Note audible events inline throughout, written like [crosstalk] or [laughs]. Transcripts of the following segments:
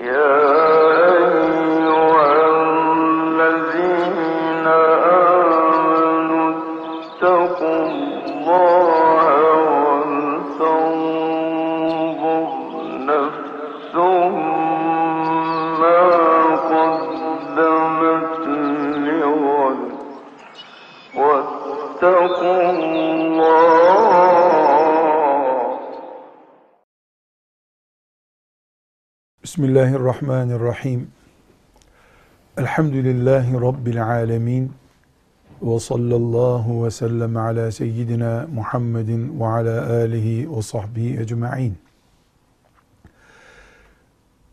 Yeah. Bismillahirrahmanirrahim. Elhamdülillahi Rabbil alemin. Ve sallallahu ve sellem ala seyyidina Muhammedin ve ala alihi ve sahbihi ecma'in.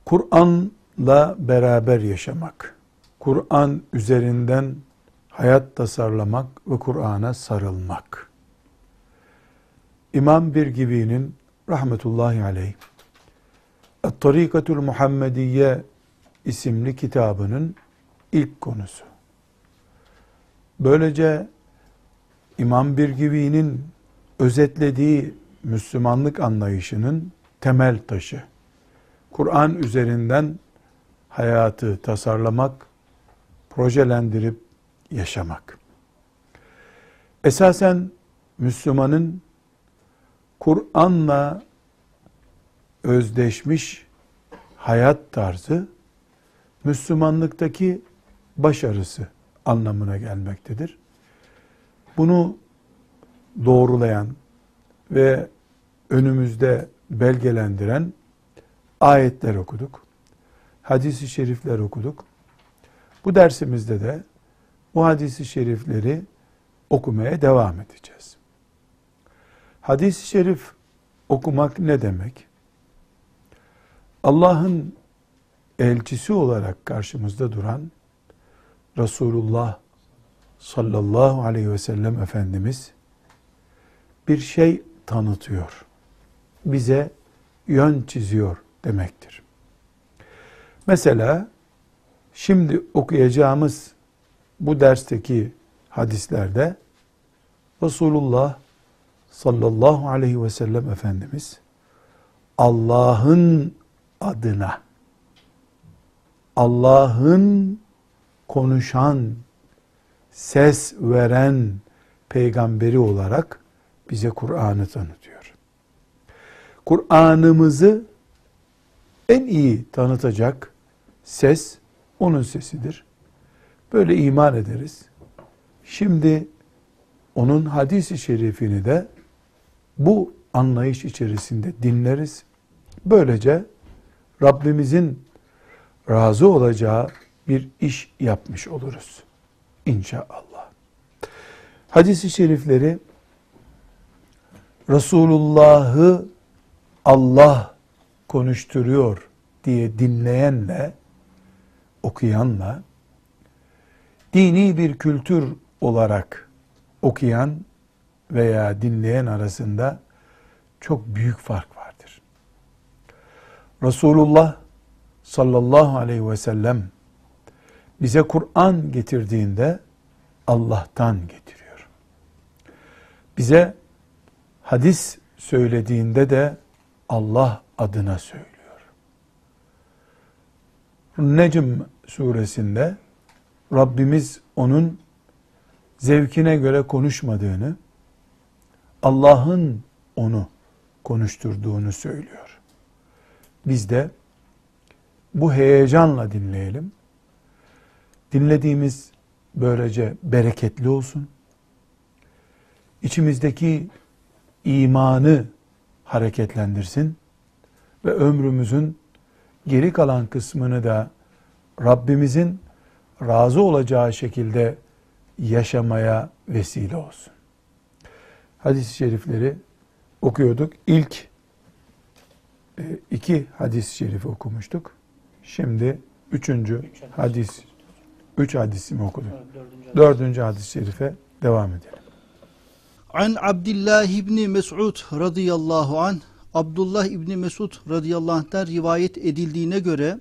Kur'an'la beraber yaşamak, Kur'an üzerinden hayat tasarlamak ve Kur'an'a sarılmak. İmam Birgibi'nin rahmetullahi aleyh Tarikatul Muhammediye isimli kitabının ilk konusu. Böylece İmam Birgivi'nin özetlediği Müslümanlık anlayışının temel taşı. Kur'an üzerinden hayatı tasarlamak, projelendirip yaşamak. Esasen Müslümanın Kur'an'la özdeşmiş hayat tarzı Müslümanlıktaki başarısı anlamına gelmektedir. Bunu doğrulayan ve önümüzde belgelendiren ayetler okuduk. Hadis-i şerifler okuduk. Bu dersimizde de bu hadisi şerifleri okumaya devam edeceğiz. Hadis-i şerif okumak ne demek? Allah'ın elçisi olarak karşımızda duran Resulullah sallallahu aleyhi ve sellem Efendimiz bir şey tanıtıyor. Bize yön çiziyor demektir. Mesela şimdi okuyacağımız bu dersteki hadislerde Resulullah sallallahu aleyhi ve sellem Efendimiz Allah'ın adına Allah'ın konuşan, ses veren peygamberi olarak bize Kur'an'ı tanıtıyor. Kur'an'ımızı en iyi tanıtacak ses onun sesidir. Böyle iman ederiz. Şimdi onun hadisi şerifini de bu anlayış içerisinde dinleriz. Böylece Rabbimizin razı olacağı bir iş yapmış oluruz. İnşallah. Hadis-i şerifleri Resulullah'ı Allah konuşturuyor diye dinleyenle, okuyanla, dini bir kültür olarak okuyan veya dinleyen arasında çok büyük fark. Resulullah sallallahu aleyhi ve sellem bize Kur'an getirdiğinde Allah'tan getiriyor. Bize hadis söylediğinde de Allah adına söylüyor. Necm suresinde Rabbimiz onun zevkine göre konuşmadığını, Allah'ın onu konuşturduğunu söylüyor. Biz de bu heyecanla dinleyelim. Dinlediğimiz böylece bereketli olsun. İçimizdeki imanı hareketlendirsin ve ömrümüzün geri kalan kısmını da Rabbimizin razı olacağı şekilde yaşamaya vesile olsun. Hadis-i şerifleri okuyorduk. İlk iki hadis-i şerifi okumuştuk. Şimdi üçüncü üç hadis, hadis üç hadisimi okuduk. Dördüncü, dördüncü hadis-i şerife devam edelim. An Abdullah İbni Mes'ud radıyallahu an Abdullah İbni Mesud radıyallahu anh'tan rivayet edildiğine göre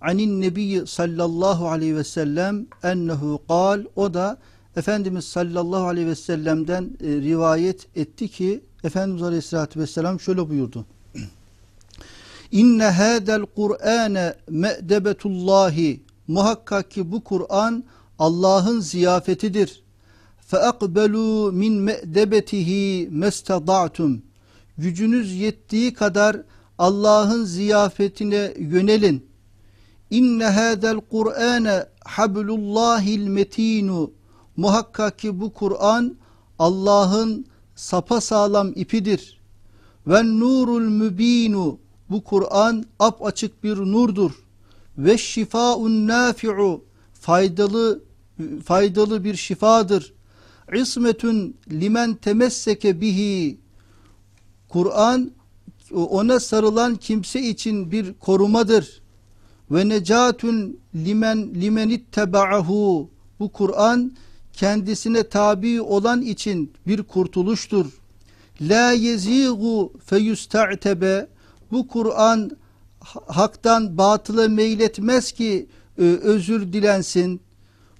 anin nebiyyi sallallahu aleyhi ve sellem ennehu kal o da Efendimiz sallallahu aleyhi ve sellem'den e, rivayet etti ki Efendimiz aleyhissalatü vesselam şöyle buyurdu. İnne hadel Kur'ane me'debetullahi. Muhakkak ki bu Kur'an Allah'ın ziyafetidir. Feakbelu min me'debetihi mestada'tum. Gücünüz yettiği kadar Allah'ın ziyafetine yönelin. İnne hadel Kur'ane hablullahil metinu. Muhakkak ki bu Kur'an Allah'ın sapa sağlam ipidir. Ve nurul mübinu bu Kur'an ap açık bir nurdur. Ve şifaun nafi'u. Faydalı faydalı bir şifadır. İsmetun limen temesseke bihi. Kur'an ona sarılan kimse için bir korumadır. Ve necatun limen limenittebahu. Bu Kur'an kendisine tabi olan için bir kurtuluştur. La yezigu feyusta'tebe. Bu Kur'an haktan batıla meyletmez ki e, özür dilensin.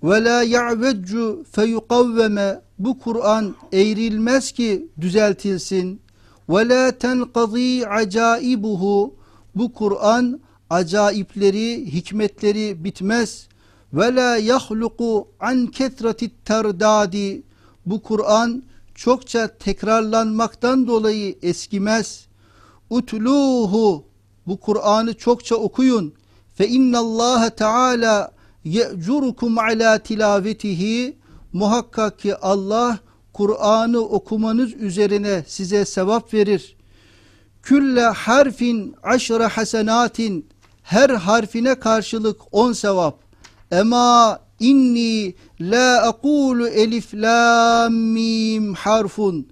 Ve la ya'veccu feyukavveme. Bu Kur'an eğrilmez ki düzeltilsin. Ve la tenqazi acaibuhu. Bu Kur'an acayipleri, hikmetleri bitmez. Ve la yahluku an ketreti terdadi. Bu Kur'an çokça tekrarlanmaktan dolayı eskimez. Utluhu. Bu Kur'an'ı çokça okuyun. Fe innallaha teala ye'curukum ala tilavetihi. Muhakkak ki Allah Kur'an'ı okumanız üzerine size sevap verir. Külle harfin aşra hasenatin her harfine karşılık on sevap. Ema inni la aqulu elif lam mim harfun.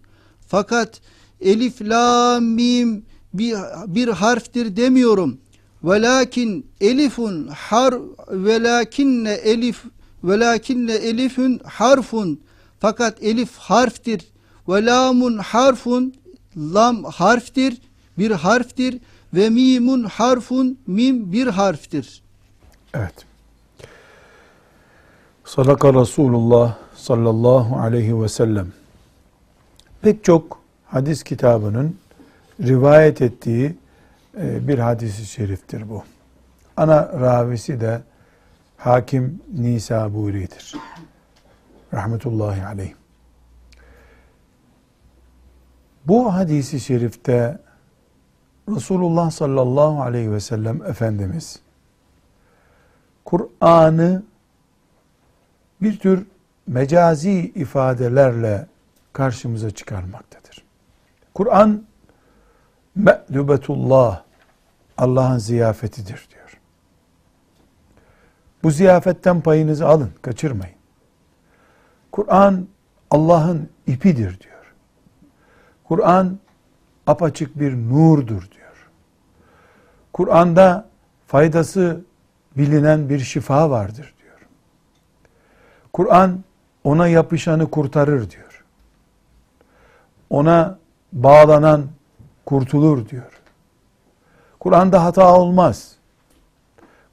Fakat elif lam mim bir, bir harftir demiyorum. Velakin elifun har velakinne elif velakinne elifun harfun. Fakat elif harftir. Ve lamun harfun lam harftir, bir harftir ve mimun harfun mim bir harftir. Evet. Sadaka Resulullah sallallahu aleyhi ve sellem. Pek çok hadis kitabının rivayet ettiği e, bir hadisi şeriftir bu. Ana ravisi de Hakim Nisaburi'dir. Rahmetullahi aleyh. Bu hadisi şerifte Resulullah sallallahu aleyhi ve sellem Efendimiz Kur'an'ı bir tür mecazi ifadelerle karşımıza çıkarmaktadır. Kur'an me'lubetullah Allah'ın ziyafetidir diyor. Bu ziyafetten payınızı alın, kaçırmayın. Kur'an Allah'ın ipidir diyor. Kur'an apaçık bir nurdur diyor. Kur'an'da faydası bilinen bir şifa vardır diyor. Kur'an ona yapışanı kurtarır diyor. Ona bağlanan kurtulur diyor. Kur'an'da hata olmaz.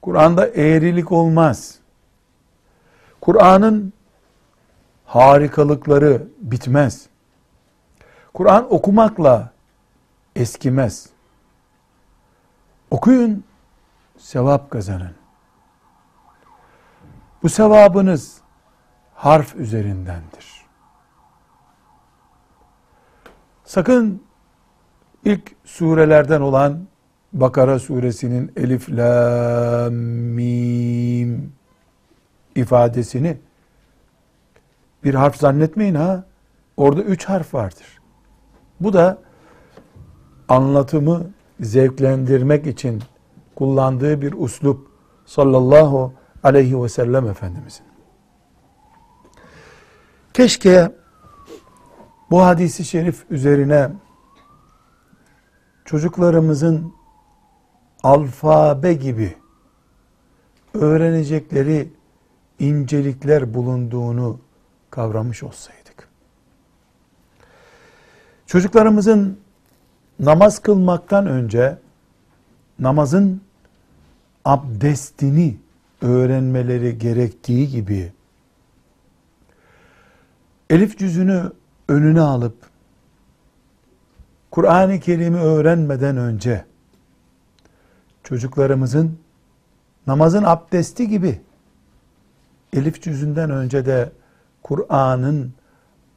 Kur'an'da eğrilik olmaz. Kur'an'ın harikalıkları bitmez. Kur'an okumakla eskimez. Okuyun, sevap kazanın. Bu sevabınız harf üzerindendir. Sakın ilk surelerden olan Bakara suresinin elif, la, mim ifadesini bir harf zannetmeyin ha. Orada üç harf vardır. Bu da anlatımı zevklendirmek için kullandığı bir uslup sallallahu aleyhi ve sellem Efendimizin. Keşke bu hadisi şerif üzerine çocuklarımızın alfabe gibi öğrenecekleri incelikler bulunduğunu kavramış olsaydık. Çocuklarımızın namaz kılmaktan önce namazın abdestini öğrenmeleri gerektiği gibi elif cüzünü önüne alıp Kur'an-ı Kerim'i öğrenmeden önce çocuklarımızın namazın abdesti gibi elif cüzünden önce de Kur'an'ın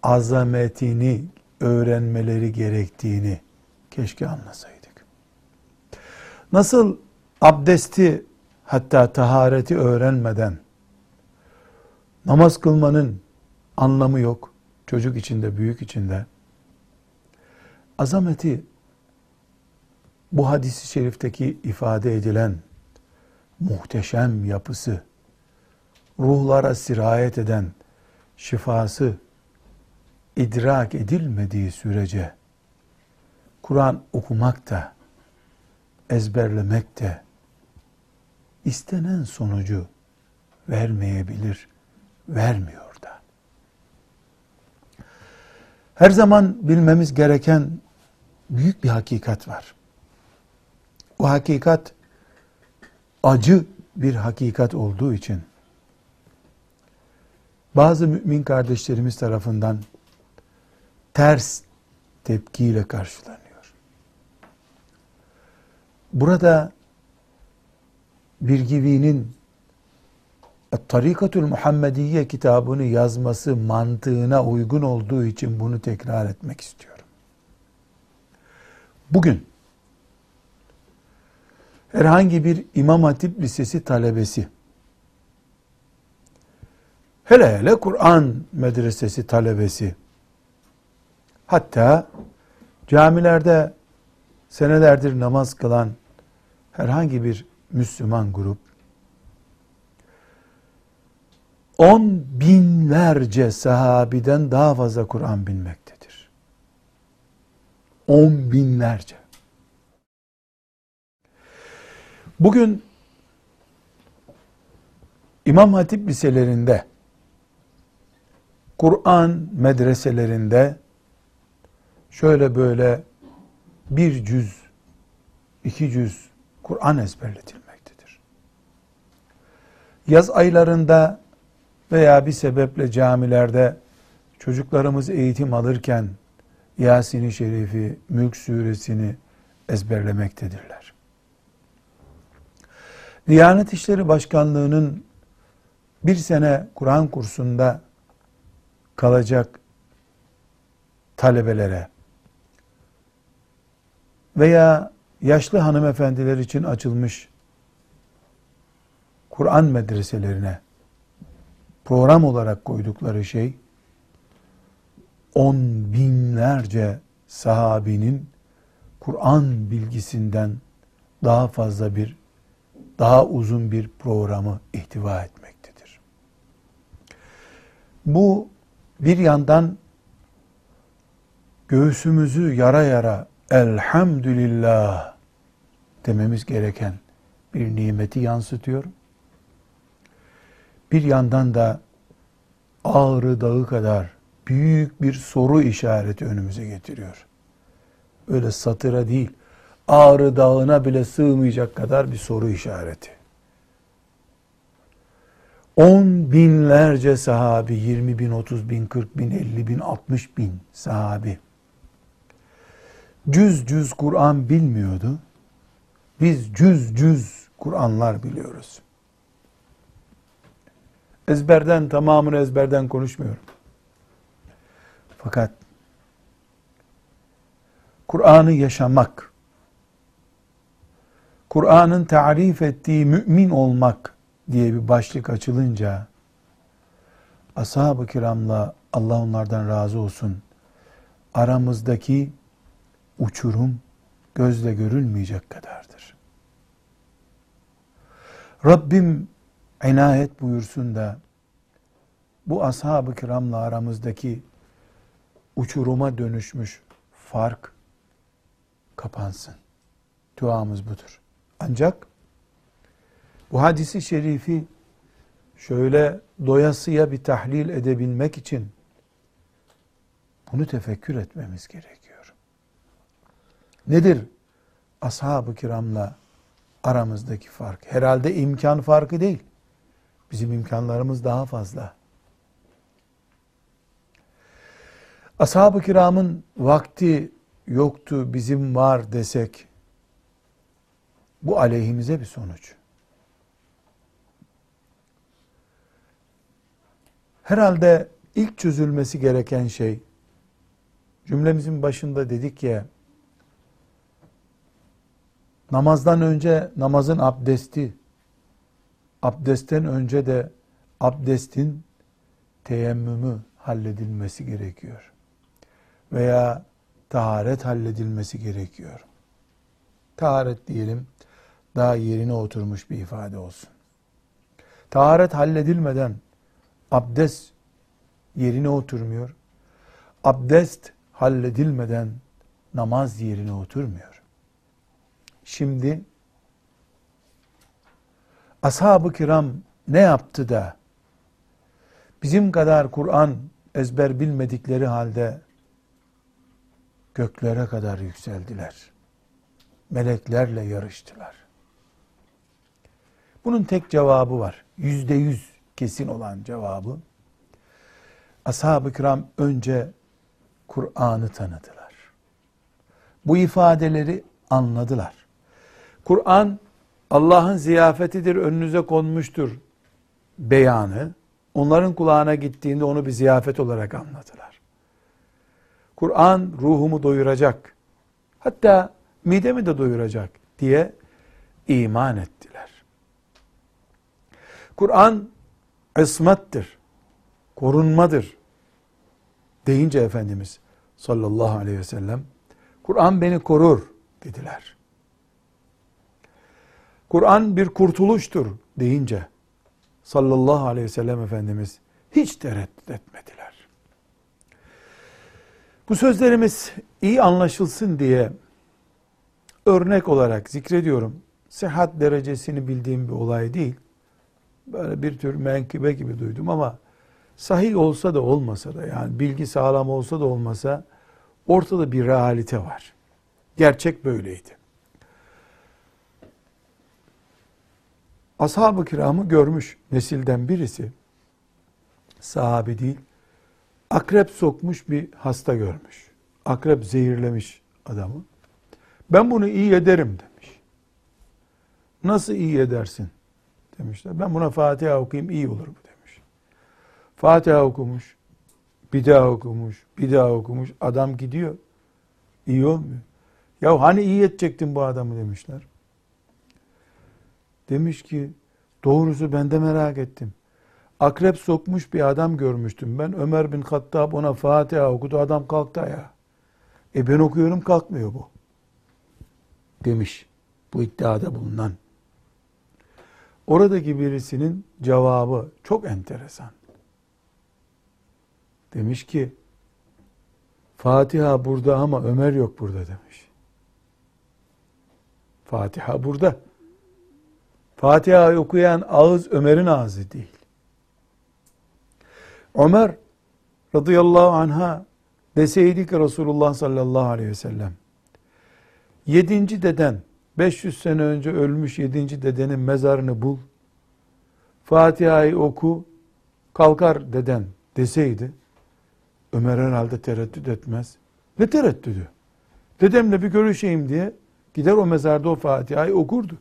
azametini öğrenmeleri gerektiğini keşke anlasaydık. Nasıl abdesti hatta tahareti öğrenmeden namaz kılmanın anlamı yok. Çocuk içinde, büyük içinde. Azameti bu hadisi şerifteki ifade edilen muhteşem yapısı, ruhlara sirayet eden şifası idrak edilmediği sürece Kur'an okumak da ezberlemek de istenen sonucu vermeyebilir, vermiyor da. Her zaman bilmemiz gereken büyük bir hakikat var. Bu hakikat acı bir hakikat olduğu için bazı mümin kardeşlerimiz tarafından ters tepkiyle karşılanıyor. Burada bir givinin Tarikatül Muhammediye kitabını yazması mantığına uygun olduğu için bunu tekrar etmek istiyorum. Bugün. Herhangi bir İmam Hatip Lisesi talebesi. Hele hele Kur'an medresesi talebesi. Hatta camilerde senelerdir namaz kılan herhangi bir Müslüman grup. On binlerce sahabiden daha fazla Kur'an bilmektedir. On binlerce. Bugün İmam Hatip liselerinde, Kur'an medreselerinde şöyle böyle bir cüz, iki cüz Kur'an ezberletilmektedir. Yaz aylarında veya bir sebeple camilerde çocuklarımız eğitim alırken Yasin-i Şerif'i, Mülk suresini ezberlemektedirler. Diyanet İşleri Başkanlığı'nın bir sene Kur'an kursunda kalacak talebelere veya yaşlı hanımefendiler için açılmış Kur'an medreselerine program olarak koydukları şey on binlerce sahabinin Kur'an bilgisinden daha fazla bir daha uzun bir programı ihtiva etmektedir. Bu bir yandan göğsümüzü yara yara elhamdülillah dememiz gereken bir nimeti yansıtıyor. Bir yandan da Ağrı Dağı kadar büyük bir soru işareti önümüze getiriyor. Öyle satıra değil, Ağrı Dağı'na bile sığmayacak kadar bir soru işareti. On binlerce sahabi, 20 bin, 30 bin, 40 bin, 50 bin, 60 bin sahabi. Cüz cüz Kur'an bilmiyordu. Biz cüz cüz Kur'anlar biliyoruz. Ezberden, tamamını ezberden konuşmuyorum. Fakat Kur'an'ı yaşamak, Kur'an'ın tarif ettiği mümin olmak diye bir başlık açılınca ashab-ı kiramla Allah onlardan razı olsun aramızdaki uçurum gözle görülmeyecek kadardır. Rabbim inayet buyursun da bu ashab-ı kiramla aramızdaki uçuruma dönüşmüş fark kapansın. Duamız budur. Ancak bu hadisi şerifi şöyle doyasıya bir tahlil edebilmek için bunu tefekkür etmemiz gerekiyor. Nedir ashab-ı kiramla aramızdaki fark? Herhalde imkan farkı değil. Bizim imkanlarımız daha fazla. Ashab-ı kiramın vakti yoktu, bizim var desek Bu aleyhimize bir sonuç. Herhalde ilk çözülmesi gereken şey cümlemizin başında dedik ya namazdan önce namazın abdesti abdestten önce de abdestin teyemmümü halledilmesi gerekiyor. Veya taharet halledilmesi gerekiyor. Taharet diyelim daha yerine oturmuş bir ifade olsun. Taharet halledilmeden abdest yerine oturmuyor. Abdest halledilmeden namaz yerine oturmuyor. Şimdi ashab-ı kiram ne yaptı da bizim kadar Kur'an ezber bilmedikleri halde göklere kadar yükseldiler. Meleklerle yarıştılar. Bunun tek cevabı var. Yüzde yüz kesin olan cevabı. Ashab-ı kiram önce Kur'an'ı tanıdılar. Bu ifadeleri anladılar. Kur'an Allah'ın ziyafetidir, önünüze konmuştur beyanı. Onların kulağına gittiğinde onu bir ziyafet olarak anladılar. Kur'an ruhumu doyuracak. Hatta midemi de doyuracak diye iman ettiler. Kur'an ısmattır, korunmadır deyince Efendimiz sallallahu aleyhi ve sellem Kur'an beni korur dediler. Kur'an bir kurtuluştur deyince sallallahu aleyhi ve sellem Efendimiz hiç tereddüt etmediler. Bu sözlerimiz iyi anlaşılsın diye örnek olarak zikrediyorum. Sıhhat derecesini bildiğim bir olay değil. Böyle bir tür menkıbe gibi duydum ama sahih olsa da olmasa da yani bilgi sağlam olsa da olmasa ortada bir realite var. Gerçek böyleydi. Ashab-ı kiramı görmüş nesilden birisi, sahabi değil, akrep sokmuş bir hasta görmüş. Akrep zehirlemiş adamı. Ben bunu iyi ederim demiş. Nasıl iyi edersin? Demişler. Ben buna Fatiha okuyayım iyi olur bu demiş. Fatiha okumuş, bir daha okumuş, bir daha okumuş. Adam gidiyor. İyi olmuyor. Ya hani iyi edecektin bu adamı demişler. Demiş ki doğrusu ben de merak ettim. Akrep sokmuş bir adam görmüştüm ben. Ömer bin Hattab ona Fatiha okudu. Adam kalktı ya. E ben okuyorum kalkmıyor bu. Demiş bu iddiada bulunan. Oradaki birisinin cevabı çok enteresan. Demiş ki Fatiha burada ama Ömer yok burada demiş. Fatiha burada. Fatiha okuyan ağız Ömer'in ağzı değil. Ömer radıyallahu anha deseydi ki Resulullah sallallahu aleyhi ve sellem yedinci deden 500 sene önce ölmüş yedinci dedenin mezarını bul Fatiha'yı oku kalkar deden deseydi Ömer herhalde tereddüt etmez. Ne tereddüdü? Dedemle bir görüşeyim diye gider o mezarda o Fatiha'yı okurdu.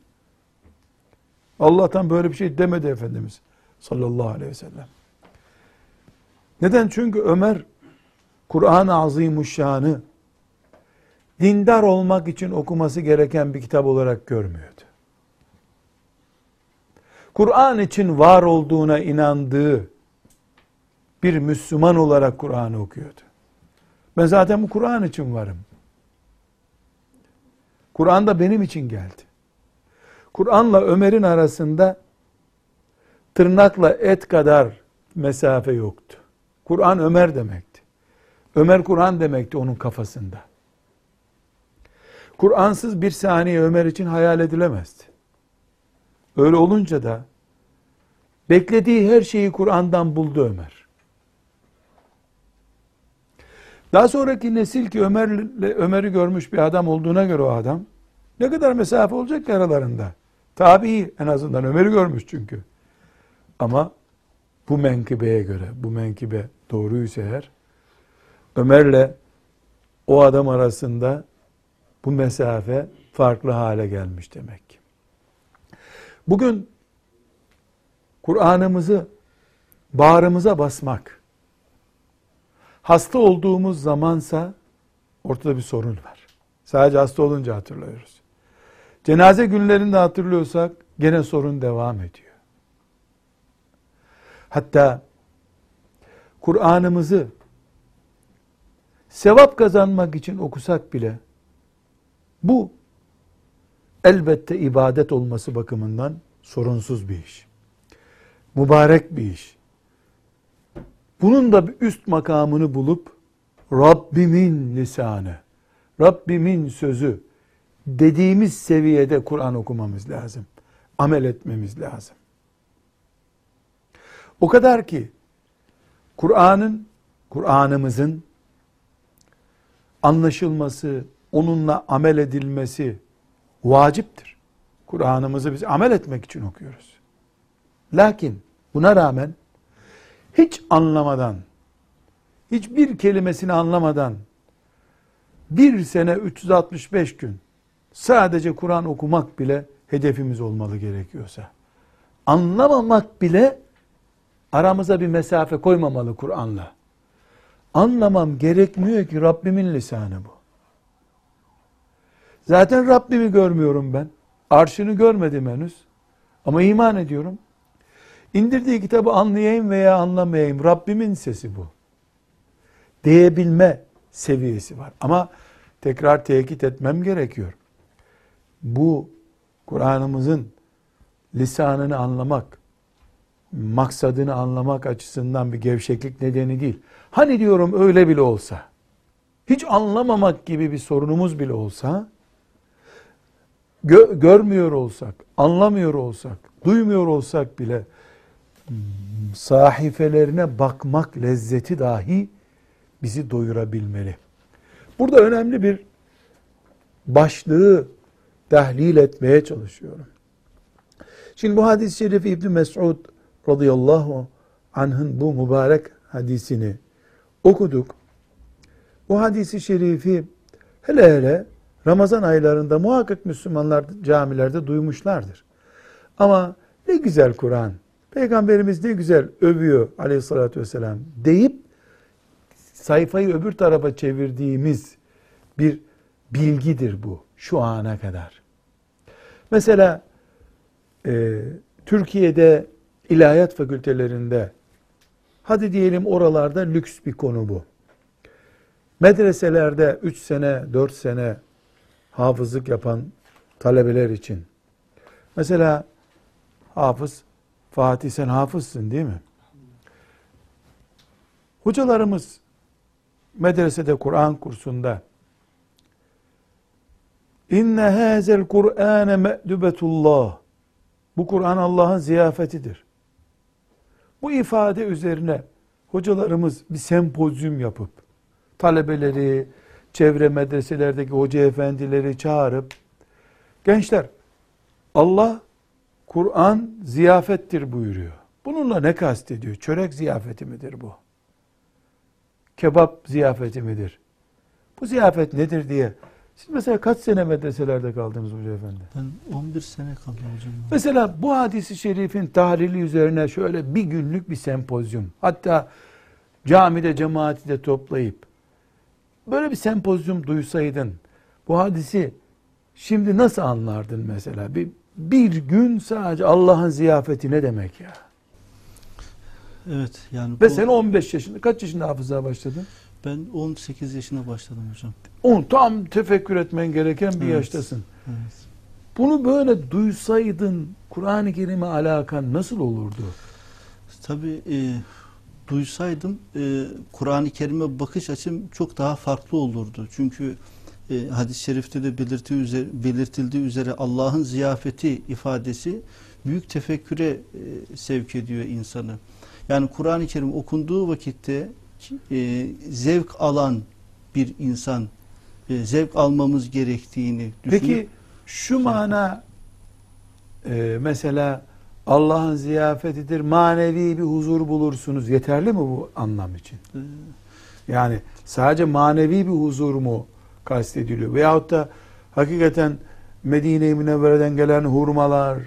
Allah'tan böyle bir şey demedi Efendimiz sallallahu aleyhi ve sellem. Neden? Çünkü Ömer Kur'an-ı Azimuşşan'ı dindar olmak için okuması gereken bir kitap olarak görmüyordu. Kur'an için var olduğuna inandığı bir Müslüman olarak Kur'an'ı okuyordu. Ben zaten bu Kur'an için varım. Kur'an da benim için geldi. Kur'an'la Ömer'in arasında tırnakla et kadar mesafe yoktu. Kur'an Ömer demekti. Ömer Kur'an demekti onun kafasında. Kur'ansız bir saniye Ömer için hayal edilemezdi. Öyle olunca da beklediği her şeyi Kur'an'dan buldu Ömer. Daha sonraki nesil ki Ömer'le Ömer'i görmüş bir adam olduğuna göre o adam ne kadar mesafe olacak ki aralarında? Tabi en azından Ömer'i görmüş çünkü. Ama bu menkıbeye göre, bu menkıbe doğruysa eğer, Ömer'le o adam arasında bu mesafe farklı hale gelmiş demek. Bugün Kur'an'ımızı bağrımıza basmak, hasta olduğumuz zamansa ortada bir sorun var. Sadece hasta olunca hatırlıyoruz. Cenaze günlerinde hatırlıyorsak gene sorun devam ediyor. Hatta Kur'an'ımızı sevap kazanmak için okusak bile bu elbette ibadet olması bakımından sorunsuz bir iş. Mübarek bir iş. Bunun da bir üst makamını bulup Rabbimin lisanı, Rabbimin sözü dediğimiz seviyede Kur'an okumamız lazım. Amel etmemiz lazım. O kadar ki Kur'an'ın, Kur'an'ımızın anlaşılması, onunla amel edilmesi vaciptir. Kur'an'ımızı biz amel etmek için okuyoruz. Lakin buna rağmen hiç anlamadan, hiçbir kelimesini anlamadan bir sene 365 gün sadece Kur'an okumak bile hedefimiz olmalı gerekiyorsa. Anlamamak bile aramıza bir mesafe koymamalı Kur'an'la. Anlamam gerekmiyor ki Rabbimin lisanı bu. Zaten Rabbimi görmüyorum ben. Arşını görmedim henüz. Ama iman ediyorum. İndirdiği kitabı anlayayım veya anlamayayım. Rabbimin sesi bu. Diyebilme seviyesi var. Ama tekrar tekit etmem gerekiyor. Bu Kur'an'ımızın lisanını anlamak, maksadını anlamak açısından bir gevşeklik nedeni değil. Hani diyorum öyle bile olsa, hiç anlamamak gibi bir sorunumuz bile olsa, gö- görmüyor olsak, anlamıyor olsak, duymuyor olsak bile sahifelerine bakmak lezzeti dahi bizi doyurabilmeli. Burada önemli bir başlığı tahlil etmeye çalışıyorum. Şimdi bu hadis-i şerifi İbn Mes'ud radıyallahu anh'ın bu mübarek hadisini okuduk. Bu hadisi şerifi hele hele Ramazan aylarında muhakkak Müslümanlar camilerde duymuşlardır. Ama ne güzel Kur'an, Peygamberimiz ne güzel övüyor aleyhissalatü vesselam deyip sayfayı öbür tarafa çevirdiğimiz bir bilgidir bu şu ana kadar. Mesela e, Türkiye'de ilahiyat fakültelerinde hadi diyelim oralarda lüks bir konu bu. Medreselerde 3 sene 4 sene hafızlık yapan talebeler için. Mesela hafız Fatih sen hafızsın değil mi? Hocalarımız medresede Kur'an kursunda İnne hazel Kur'ane me'dubetullah. Bu Kur'an Allah'ın ziyafetidir. Bu ifade üzerine hocalarımız bir sempozyum yapıp talebeleri, çevre medreselerdeki hoca efendileri çağırıp gençler Allah Kur'an ziyafettir buyuruyor. Bununla ne kastediyor? Çörek ziyafeti midir bu? Kebap ziyafeti midir? Bu ziyafet nedir diye. Siz mesela kaç sene medreselerde kaldınız hoca efendi? Ben 11 sene kaldım hocam. Mesela bu hadisi şerifin tahlili üzerine şöyle bir günlük bir sempozyum. Hatta camide cemaati de toplayıp böyle bir sempozyum duysaydın bu hadisi şimdi nasıl anlardın mesela? Bir, bir gün sadece Allah'ın ziyafeti ne demek ya? Evet yani Ve bu- sen 15 yaşında, kaç yaşında hafızlığa başladın? ben 18 yaşına başladım hocam. On tam tefekkür etmen gereken bir Evet. yaştasın. Evet. Bunu böyle duysaydın Kur'an-ı Kerim'e alakan nasıl olurdu? Tabii e, duysaydım e, Kur'an-ı Kerim'e bakış açım çok daha farklı olurdu. Çünkü e, hadis-i şerifte de belirtildiği üzere, belirtildiği üzere Allah'ın ziyafeti ifadesi büyük tefekküre e, sevk ediyor insanı. Yani Kur'an-ı Kerim okunduğu vakitte e, zevk alan bir insan e, zevk almamız gerektiğini düşünüp Peki şu mana e, mesela Allah'ın ziyafetidir manevi bir huzur bulursunuz yeterli mi bu anlam için? e, Yani sadece manevi bir huzur mu kastediliyor? Veyahut da hakikaten Medine-i Münevvere'den gelen hurmalar,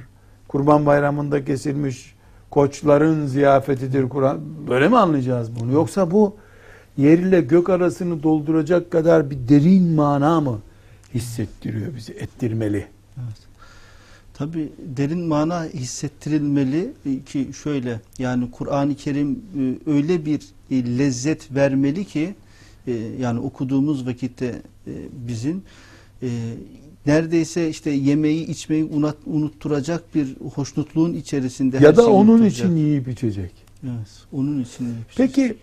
Kurban Bayramı'nda kesilmiş koçların ziyafetidir Kur'an. Böyle mi anlayacağız bunu? Yoksa bu yer ile gök arasını dolduracak kadar bir derin mana mı hissettiriyor bizi, ettirmeli? Tabi derin mana hissettirilmeli ki şöyle yani Kur'an-ı Kerim e, öyle bir e, lezzet vermeli ki e, yani okuduğumuz vakitte bizim neredeyse işte yemeği içmeyi unut, unutturacak bir hoşnutluğun içerisinde Ya da onun için yiyip içecek. Evet, onun için. Peki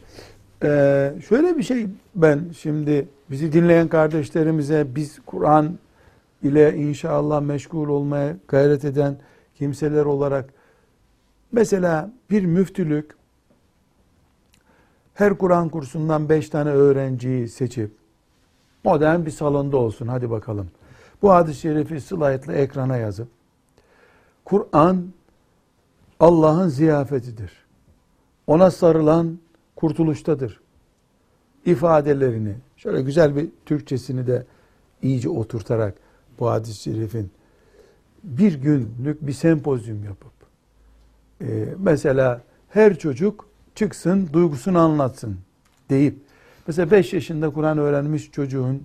e, şöyle bir şey ben şimdi bizi dinleyen kardeşlerimize biz Kur'an ile inşallah meşgul olmaya gayret eden kimseler olarak mesela bir müftülük her Kur'an kursundan beş tane öğrenciyi seçip modern bir salonda olsun hadi bakalım. Bu hadis-i şerifi slaytla ekrana yazıp Kur'an Allah'ın ziyafetidir. Ona sarılan kurtuluştadır. ifadelerini şöyle güzel bir Türkçesini de iyice oturtarak bu hadis-i şerifin bir günlük bir sempozyum yapıp e, mesela her çocuk çıksın duygusunu anlatsın deyip mesela 5 yaşında Kur'an öğrenmiş çocuğun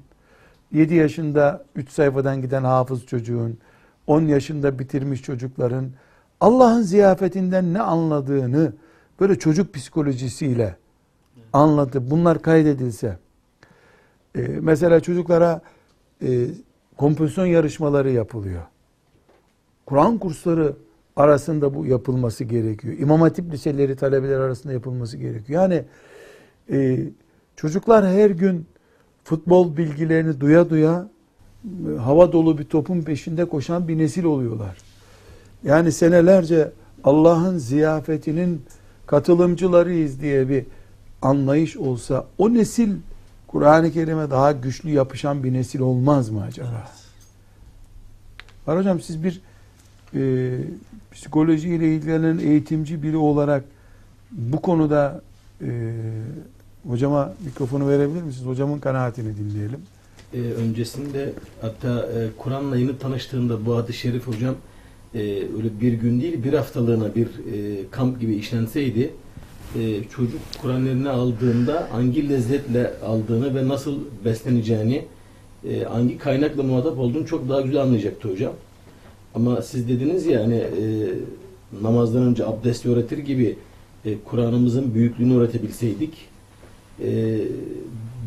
7 yaşında 3 sayfadan giden hafız çocuğun 10 yaşında bitirmiş çocukların Allah'ın ziyafetinden ne anladığını böyle çocuk psikolojisiyle anlatıp bunlar kaydedilse e, mesela çocuklara e, kompozisyon yarışmaları yapılıyor. Kur'an kursları arasında bu yapılması gerekiyor. İmam Hatip liseleri talebeler arasında yapılması gerekiyor. Yani e, çocuklar her gün futbol bilgilerini duya duya e, hava dolu bir topun peşinde koşan bir nesil oluyorlar. Yani senelerce Allah'ın ziyafetinin katılımcılarıyız diye bir anlayış olsa o nesil Kur'an-ı Kerim'e daha güçlü yapışan bir nesil olmaz mı acaba? Var hocam siz bir e, psikolojiyle ilgilenen eğitimci biri olarak bu konuda e, hocama mikrofonu verebilir misiniz? Hocamın kanaatini dinleyelim. Ee, öncesinde hatta e, Kur'an'la yeni tanıştığımda bu hadis-i şerif hocam e, öyle bir gün değil bir haftalığına bir e, kamp gibi işlenseydi e, çocuk Kur'an eline aldığında hangi lezzetle aldığını ve nasıl besleneceğini e, hangi kaynakla muhatap olduğunu çok daha güzel anlayacaktı hocam. Ama siz dediniz ya hani e, namazdan önce abdesti öğretir gibi e, Kur'an'ımızın büyüklüğünü öğretebilseydik e,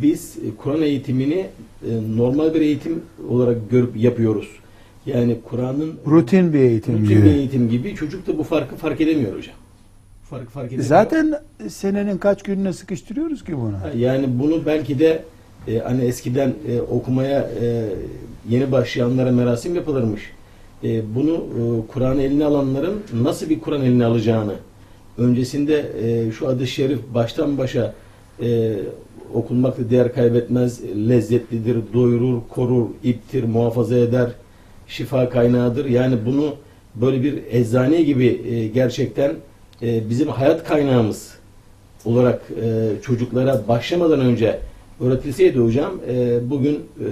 biz Kur'an eğitimini e, normal bir eğitim olarak görüp yapıyoruz. Yani Kur'an'ın Rutin bir eğitim rutin gibi. bir eğitim gibi çocuk da bu farkı fark edemiyor hocam. Farkı fark edemiyor. Zaten senenin kaç gününe sıkıştırıyoruz ki bunu? Yani bunu belki de e, hani eskiden e, okumaya e, yeni başlayanlara merasim yapılırmış. E, bunu e, Kur'an eline alanların nasıl bir Kur'an eline alacağını öncesinde e, şu adı şerif baştan başa e, okunmakta değer kaybetmez, lezzetlidir, doyurur, korur, iptir, muhafaza eder, şifa kaynağıdır. Yani bunu böyle bir eczane gibi e, gerçekten e, bizim hayat kaynağımız olarak e, çocuklara başlamadan önce öğretilseydi hocam e, bugün e,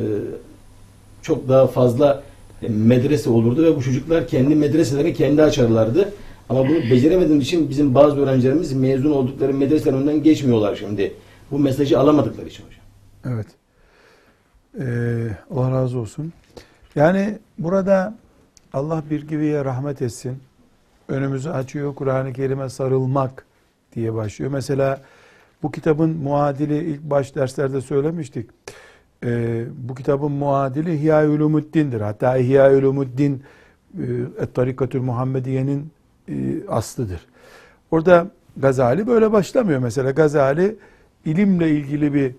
çok daha fazla medrese olurdu ve bu çocuklar kendi medreselerini kendi açarlardı. Ama bunu beceremediğimiz için bizim bazı öğrencilerimiz mezun oldukları medreselerin önünden geçmiyorlar şimdi. Bu mesajı alamadıkları için hocam. Evet. Ee, Allah razı olsun. Yani burada Allah bir gibiye rahmet etsin. Önümüzü açıyor. Kur'an-ı Kerim'e sarılmak diye başlıyor. Mesela bu kitabın muadili ilk baş derslerde söylemiştik. Ee, bu kitabın muadili İhya Ulumuddin'dir. Hatta İhya Ulumuddin e, Et-Tarikatül Muhammediye'nin e, aslıdır. Orada Gazali böyle başlamıyor. Mesela Gazali ilimle ilgili bir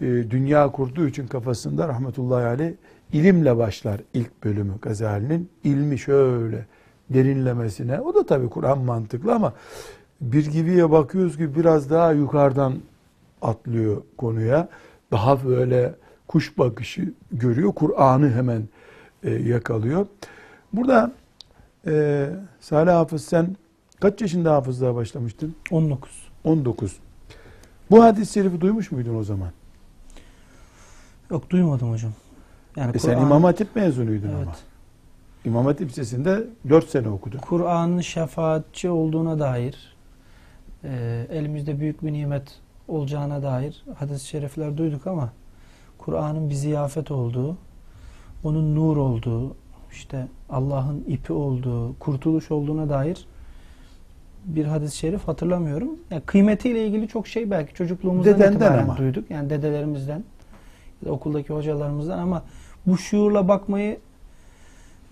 e, dünya kurduğu için kafasında rahmetullahi aleyh ilimle başlar ilk bölümü Gazali'nin. ilmi şöyle derinlemesine. O da tabii Kur'an mantıklı ama bir gibiye bakıyoruz ki biraz daha yukarıdan atlıyor konuya. Daha böyle kuş bakışı görüyor. Kur'an'ı hemen e, yakalıyor. Burada e, Salih Hafız sen kaç yaşında hafızlığa başlamıştın? 19. 19. Bu hadis-i şerifi duymuş muydun o zaman? Yok duymadım hocam. Yani E sen İmam Hatip mezunuydun Evet. ama. İmam Hatip Lisesi'nde 4 sene okudun. Kur'an'ın şefaatçi olduğuna dair, e, elimizde büyük bir nimet olacağına dair hadis-i şerifler duyduk ama Kur'an'ın bir ziyafet olduğu, onun nur olduğu, işte Allah'ın ipi olduğu, kurtuluş olduğuna dair bir hadis-i şerif hatırlamıyorum. Yani kıymetiyle ilgili çok şey belki çocukluğumuzdan Dedenden itibaren ama. duyduk. Yani dedelerimizden, okuldaki hocalarımızdan ama bu şuurla bakmayı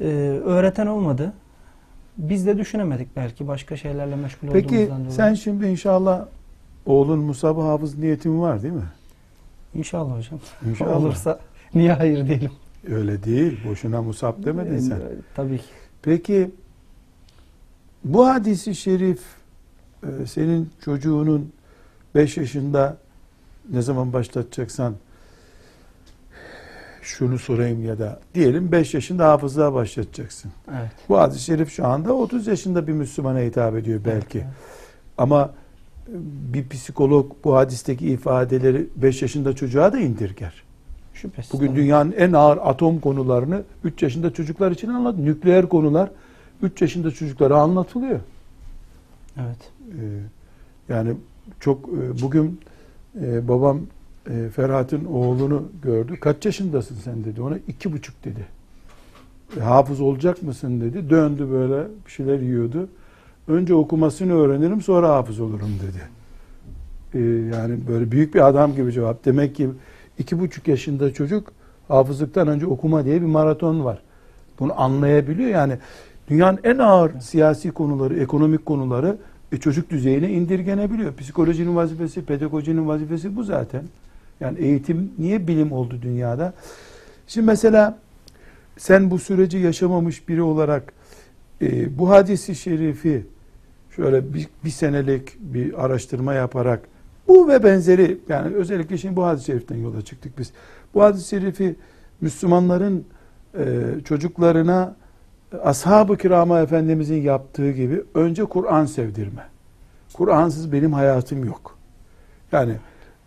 e, öğreten olmadı. Biz de düşünemedik belki başka şeylerle meşgul Peki olduğumuzdan dolayı. sen şimdi inşallah oğlun Musab hafız niyetin var değil mi? İnşallah hocam. İnşallah. Olursa [laughs] niye hayır diyelim. Öyle değil. Boşuna Musab demedin sen. Ee, Tabii ki. Peki bu hadisi şerif e, senin çocuğunun 5 yaşında ne zaman başlatacaksan şunu sorayım ya da diyelim 5 yaşında hafızlığa başlatacaksın. Evet. Bu hadis-i şerif şu anda 30 yaşında bir Müslümana hitap ediyor belki. Evet. Ama e, bir psikolog bu hadisteki ifadeleri 5 yaşında çocuğa da indirger. Şüphesiz. Bugün dünyanın en ağır atom konularını 3 yaşında çocuklar için anlat. Nükleer konular 3 yaşında çocuklara anlatılıyor. Evet. Ee, yani çok e, bugün e, babam e, Ferhat'ın oğlunu gördü. Kaç yaşındasın sen dedi. Ona iki buçuk dedi. E, hafız olacak mısın dedi. Döndü böyle bir şeyler yiyordu. Önce okumasını öğrenirim sonra hafız olurum dedi. E, yani böyle büyük bir adam gibi cevap. Demek ki iki buçuk yaşında çocuk hafızlıktan önce okuma diye bir maraton var. Bunu anlayabiliyor yani. Dünyanın en ağır siyasi konuları, ekonomik konuları e, çocuk düzeyine indirgenebiliyor. Psikolojinin vazifesi, pedagojinin vazifesi bu zaten. Yani eğitim niye bilim oldu dünyada? Şimdi mesela sen bu süreci yaşamamış biri olarak e, bu hadisi şerifi şöyle bir, bir senelik bir araştırma yaparak bu ve benzeri yani özellikle şimdi bu hadis-i şeriften yola çıktık biz. Bu hadis-i şerifi Müslümanların e, çocuklarına ashab-ı kirama Efendimizin yaptığı gibi önce Kur'an sevdirme. Kur'ansız benim hayatım yok. Yani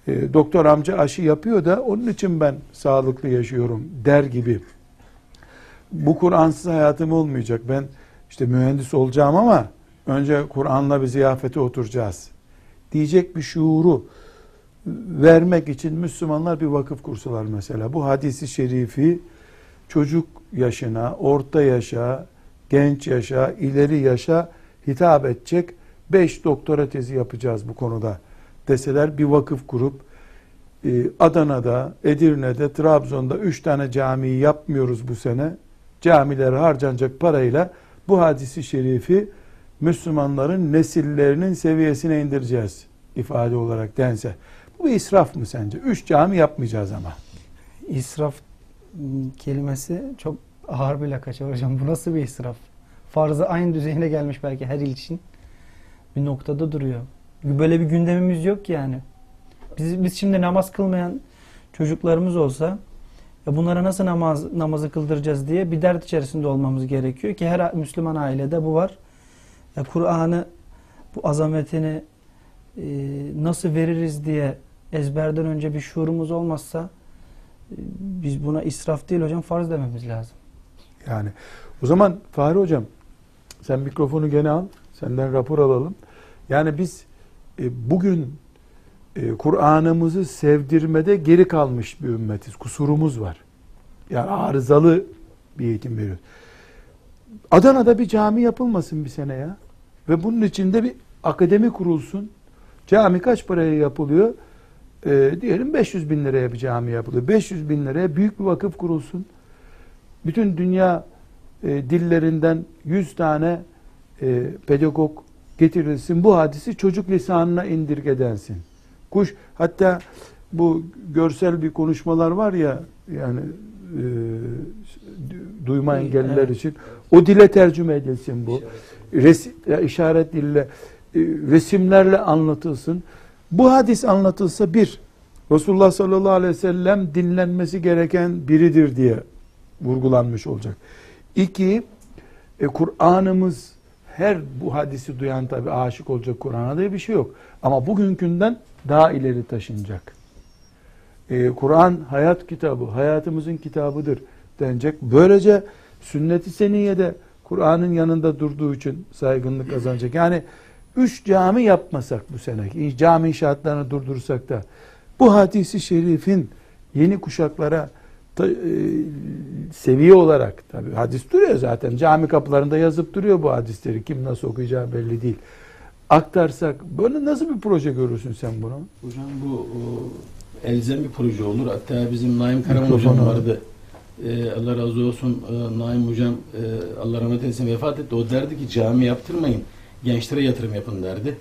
e, doktor amca aşı yapıyor da onun için ben sağlıklı yaşıyorum der gibi. Bu Kur'ansız hayatım olmayacak. Ben işte mühendis olacağım ama önce Kur'an'la bir ziyafete oturacağız. Diyecek bir şuuru vermek için Müslümanlar bir vakıf kursalar mesela. Bu hadisi şerifi çocuk yaşına, orta yaşa, genç yaşa, ileri yaşa hitap edecek beş doktora tezi yapacağız bu konuda deseler bir vakıf kurup e, Adana'da, Edirne'de, Trabzon'da üç tane camiyi yapmıyoruz bu sene. Camilere harcanacak parayla bu hadisi şerifi Müslümanların nesillerinin seviyesine indireceğiz ifade olarak dense. Bu bir israf mı sence? Üç cami yapmayacağız ama. İsraf kelimesi çok ağır bir lakaça hocam. Bu nasıl bir israf? Farzı aynı düzeyine gelmiş belki her il için. Bir noktada duruyor. Böyle bir gündemimiz yok yani. Biz, biz şimdi namaz kılmayan çocuklarımız olsa ya bunlara nasıl namaz namazı kıldıracağız diye bir dert içerisinde olmamız gerekiyor ki her Müslüman ailede bu var. Kur'an'ı bu azametini e, nasıl veririz diye ezberden önce bir şuurumuz olmazsa e, biz buna israf değil hocam farz dememiz lazım. Yani o zaman Fahri Hocam sen mikrofonu gene al. Senden rapor alalım. Yani biz bugün e, Kur'an'ımızı sevdirmede geri kalmış bir ümmetiz. Kusurumuz var. Yani arızalı bir eğitim veriyoruz. Adana'da bir cami yapılmasın bir sene ya. Ve bunun içinde bir akademi kurulsun. Cami kaç paraya yapılıyor? E, diyelim 500 bin liraya bir cami yapılıyor. 500 bin liraya büyük bir vakıf kurulsun. Bütün dünya e, dillerinden 100 tane e, pedagog getirilsin. Bu hadisi çocuk lisanına indirgedensin. Kuş hatta bu görsel bir konuşmalar var ya yani e, duyma Evet. engelliler için o dile tercüme edilsin bu. Ya işaret dille e, resimlerle anlatılsın. Bu hadis anlatılsa bir Resulullah sallallahu aleyhi ve sellem dinlenmesi gereken biridir diye vurgulanmış olacak. İki, e, Kur'an'ımız her bu hadisi duyan tabi aşık olacak Kur'an'a diye bir şey yok. Ama bugünkünden daha ileri taşınacak. E, Kur'an hayat kitabı, hayatımızın kitabıdır denecek. Böylece Sünnet-i seniyede Kur'an'ın yanında durduğu için saygınlık kazanacak. Yani üç cami yapmasak bu sene, cami inşaatlarını durdursak da bu hadisi şerifin yeni kuşaklara ta- e, seviye olarak tabi hadis duruyor zaten. Cami kapılarında yazıp duruyor bu hadisleri. Kim nasıl okuyacağı belli değil. Aktarsak böyle nasıl bir proje görürsün sen bunu? Hocam bu o, elzem bir proje olur. Hatta bizim Naim Karaman hocam vardı. Ee, Allah razı olsun ee, Naim hocam e, Allah rahmet eylesin vefat etti. O derdi ki cami yaptırmayın. Gençlere yatırım yapın derdi.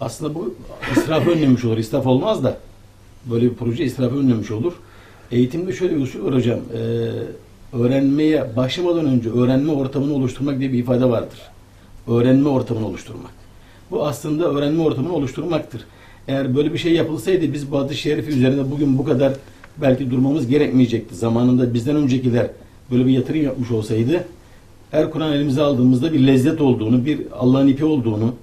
Aslında bu israfı önlemiş olur. İsraf olmaz da. Böyle bir proje israfı önlemiş olur. Eğitimde şöyle bir usul var hocam. Ee, öğrenmeye başlamadan önce öğrenme ortamını oluşturmak diye bir ifade vardır. Öğrenme ortamını oluşturmak. Bu aslında öğrenme ortamını oluşturmaktır. Eğer böyle bir şey yapılsaydı biz hadis-i şerifi üzerinde bugün bu kadar belki durmamız gerekmeyecekti. Zamanında bizden öncekiler böyle bir yatırım yapmış olsaydı her Kur'an elimize aldığımızda bir lezzet olduğunu, bir Allah'ın ipi olduğunu,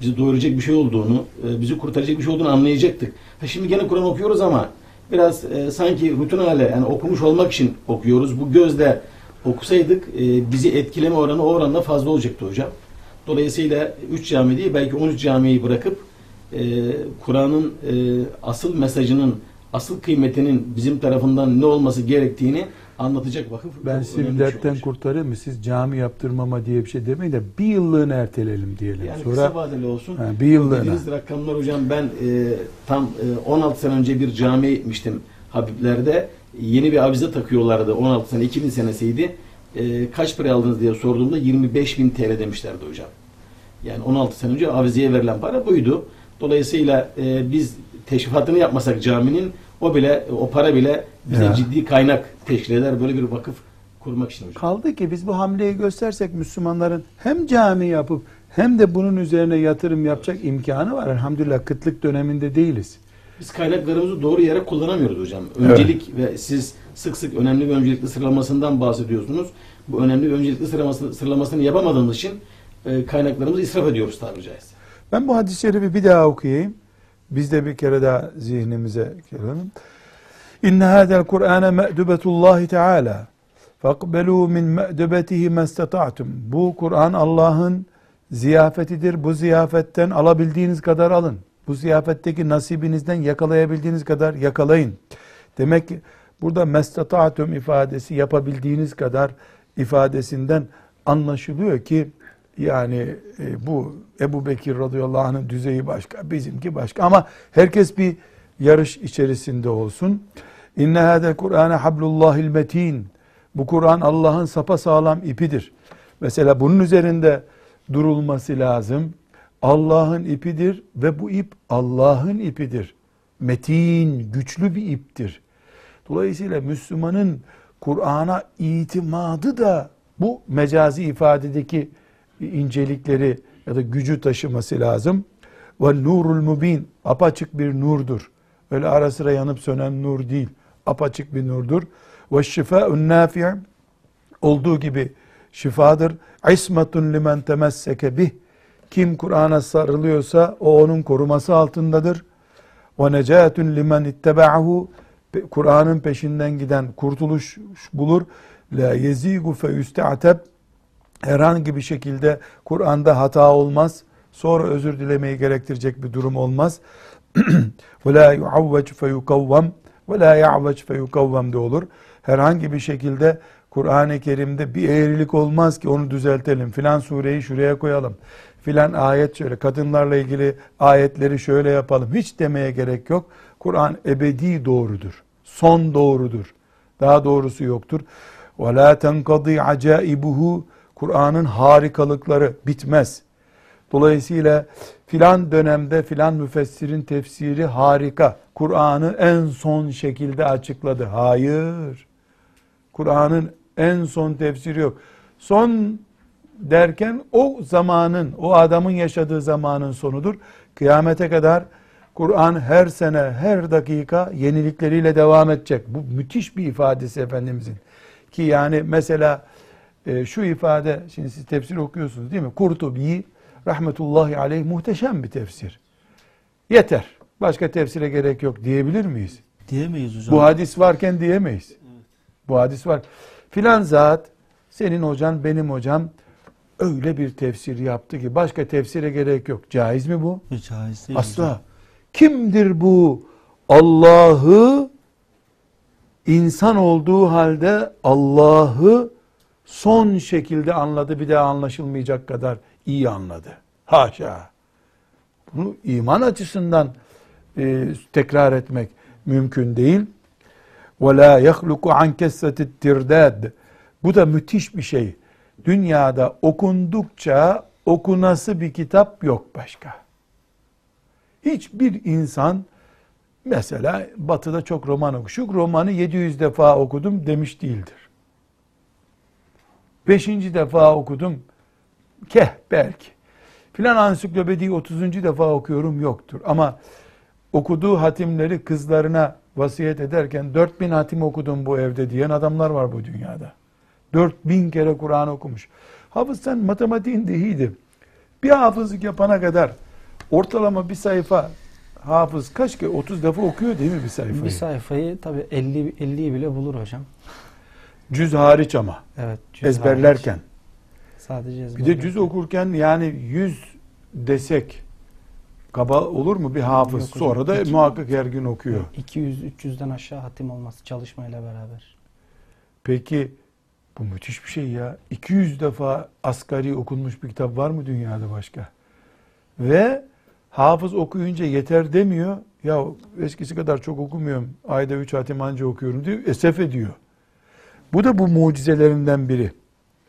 bizi doyuracak bir şey olduğunu, e, bizi kurtaracak bir şey olduğunu anlayacaktık. Ha şimdi gene Kur'an okuyoruz ama biraz e, sanki rutin hale yani okumuş olmak için okuyoruz. Bu gözle okusaydık e, bizi etkileme oranı o oranla fazla olacaktı hocam. Dolayısıyla 3 cami değil belki 13 camiyi bırakıp e, Kur'an'ın e, asıl mesajının, asıl kıymetinin bizim tarafından ne olması gerektiğini anlatacak vakıf. Ben sizi şey dertten olacak. kurtarayım mı? Siz cami yaptırmama diye bir şey demeyin de bir yıllığını erteleyelim diyelim. Yani Sonra kısa vadeli olsun. Ha, bir yıllığına. Dediğiniz rakamlar hocam ben e, tam e, 16 sene önce bir camiye gitmiştim Habibler'de. Yeni bir avize takıyorlardı 16 sene 2000 senesiydi. E, kaç para aldınız diye sorduğumda 25 bin TL demişlerdi hocam. Yani 16 sene önce avizeye verilen para buydu. Dolayısıyla e, biz teşrifatını yapmasak caminin o bile o para bile bize Ya. ciddi kaynak teşkil eder böyle bir vakıf kurmak için hocam. kaldı ki biz bu hamleyi göstersek Müslümanların hem cami yapıp hem de bunun üzerine yatırım yapacak imkanı var. Elhamdülillah kıtlık döneminde değiliz. Biz kaynaklarımızı doğru yere kullanamıyoruz hocam. Öncelik ve siz sık sık önemli ve öncelikli sıralamasından bahsediyorsunuz. Bu önemli ve öncelikli sıralamasını, sıralamasını yapamadığımız için e, kaynaklarımızı israf ediyoruz tabiri caizse. Ben bu hadis-i şerifi bir daha okuyayım. Biz de bir kere daha zihnimize gelelim. İnne hâzel Kur'âne me'dubetullahi teâlâ. Fakbelû min me'dubetihi mestata'tum. Bu Kur'an Allah'ın ziyafetidir. Bu ziyafetten alabildiğiniz kadar alın. Bu ziyafetteki nasibinizden yakalayabildiğiniz kadar yakalayın. Demek ki burada mestata'tum ifadesi yapabildiğiniz kadar ifadesinden anlaşılıyor ki yani e, bu Ebu Bekir radıyallahu anh'ın düzeyi başka, bizimki başka ama herkes bir yarış içerisinde olsun. İnne hâdel Kur'âne hablullahil metin. Bu Kur'an Allah'ın sapasağlam ipidir. Mesela bunun üzerinde durulması lazım. Allah'ın ipidir ve bu ip Allah'ın ipidir. Metin, güçlü bir iptir. Dolayısıyla Müslümanın Kur'an'a itimadı da bu mecazi ifadedeki incelikleri ya da gücü taşıması lazım. Ve nurul mubin apaçık bir nurdur. Öyle ara sıra yanıp sönen nur değil. Apaçık bir nurdur. Ve şifaun nafi' olduğu gibi şifadır. İsmetun limen temesseke bih. Kim Kur'an'a sarılıyorsa o onun koruması altındadır. Ve necatun limen ittebahu Kur'an'ın peşinden giden kurtuluş bulur. La yezigu fe yüste'ateb herhangi bir şekilde Kur'an'da hata olmaz. Sonra özür dilemeyi gerektirecek bir durum olmaz. [clears throat] Ve la yuavvec fe yukavvam ve la ya'vec fe yukavvam de olur. Herhangi bir şekilde Kur'an-ı Kerim'de bir eğrilik olmaz ki onu düzeltelim. Filan sureyi şuraya koyalım. Filan ayet şöyle kadınlarla ilgili ayetleri şöyle yapalım. Hiç demeye gerek yok. Kur'an ebedi doğrudur. Son doğrudur. Daha doğrusu yoktur. La tenkadi acaibuhu Kur'an'ın harikalıkları bitmez. Dolayısıyla filan dönemde filan müfessirin tefsiri harika. Kur'an'ı en son şekilde açıkladı. Hayır. Kur'an'ın en son tefsiri yok. Son derken o zamanın, o adamın yaşadığı zamanın sonudur. Kıyamete kadar Kur'an her sene, her dakika yenilikleriyle devam edecek. Bu müthiş bir ifadesi Efendimizin. Ki yani mesela e, şu ifade, şimdi siz tefsir okuyorsunuz değil mi? Kurtubi rahmetullahi aleyh muhteşem bir tefsir. Yeter. Başka tefsire gerek yok diyebilir miyiz? Diyemeyiz hocam. Bu hadis varken diyemeyiz. Bu hadis var. Filan zat senin hocan benim hocam öyle bir tefsir yaptı ki başka tefsire gerek yok. Caiz mi bu? Hiç caiz değil. Asla. Kimdir bu? Allah'ı insan olduğu halde Allah'ı son şekilde anladı bir daha anlaşılmayacak kadar iyi anladı. Haşa. Bunu iman açısından e, tekrar etmek mümkün değil. وَلَا يَخْلُقُ عَنْ كَسَّةِ التِّرْدَادِ Bu da müthiş bir şey. Dünyada okundukça okunası bir kitap yok başka. Hiçbir insan mesela batıda çok roman oku. Şu romanı 700 defa okudum demiş değildir. Beşinci defa okudum. Keh belki. Filan ansiklopediyi 30. defa okuyorum yoktur. Ama okuduğu hatimleri kızlarına vasiyet ederken 4000 hatim okudum bu evde diyen adamlar var bu dünyada. 4000 kere Kur'an okumuş. Hafız sen matematiğin de iyiydi. Bir hafızlık yapana kadar ortalama bir sayfa hafız kaç kere 30 defa okuyor değil mi bir sayfayı? Bir sayfayı tabii 50 50'yi bile bulur hocam. Cüz hariç ama Evet. cüz ezberlerken. hariç. Sadece Bir ezberlerken. de cüz okurken yani 100 desek kaba olur mu bir hafız? Yok. Sonra da İki- muhakkak her gün okuyor. 200-300'den aşağı hatim olması çalışmayla beraber. Peki bu müthiş bir şey ya. 200 defa asgari okunmuş bir kitap var mı dünyada başka? Ve hafız okuyunca yeter demiyor. Ya eskisi kadar çok okumuyorum. Ayda 3 hatim anca okuyorum diyor. Esef ediyor. Bu da bu mucizelerinden biri.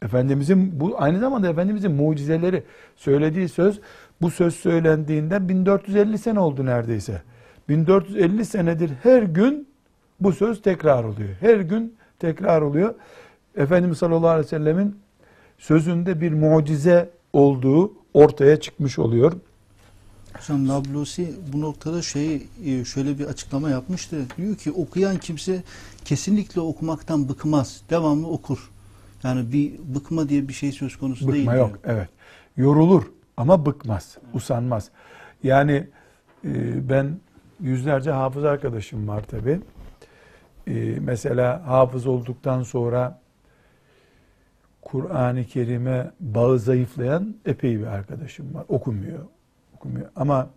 Efendimizin bu aynı zamanda Efendimizin mucizeleri söylediği söz bu söz söylendiğinden 1450 sene oldu neredeyse. 1450 senedir her gün bu söz tekrar oluyor. Her gün tekrar oluyor. Efendimiz sallallahu aleyhi ve sellemin sözünde bir mucize olduğu ortaya çıkmış oluyor. Hocam Nablusi bu noktada şey şöyle bir açıklama yapmıştı. Diyor ki okuyan kimse kesinlikle okumaktan bıkmaz. Devamlı okur. Yani bir bıkma diye bir şey söz konusu değil. Bıkma diyor. yok. Evet. Yorulur ama bıkmaz, usanmaz. Yani e, ben yüzlerce hafız arkadaşım var tabi. mesela hafız olduktan sonra Kur'an-ı Kerim'e bağı zayıflayan epey bir arkadaşım var. Okumuyor. Okumuyor. Ama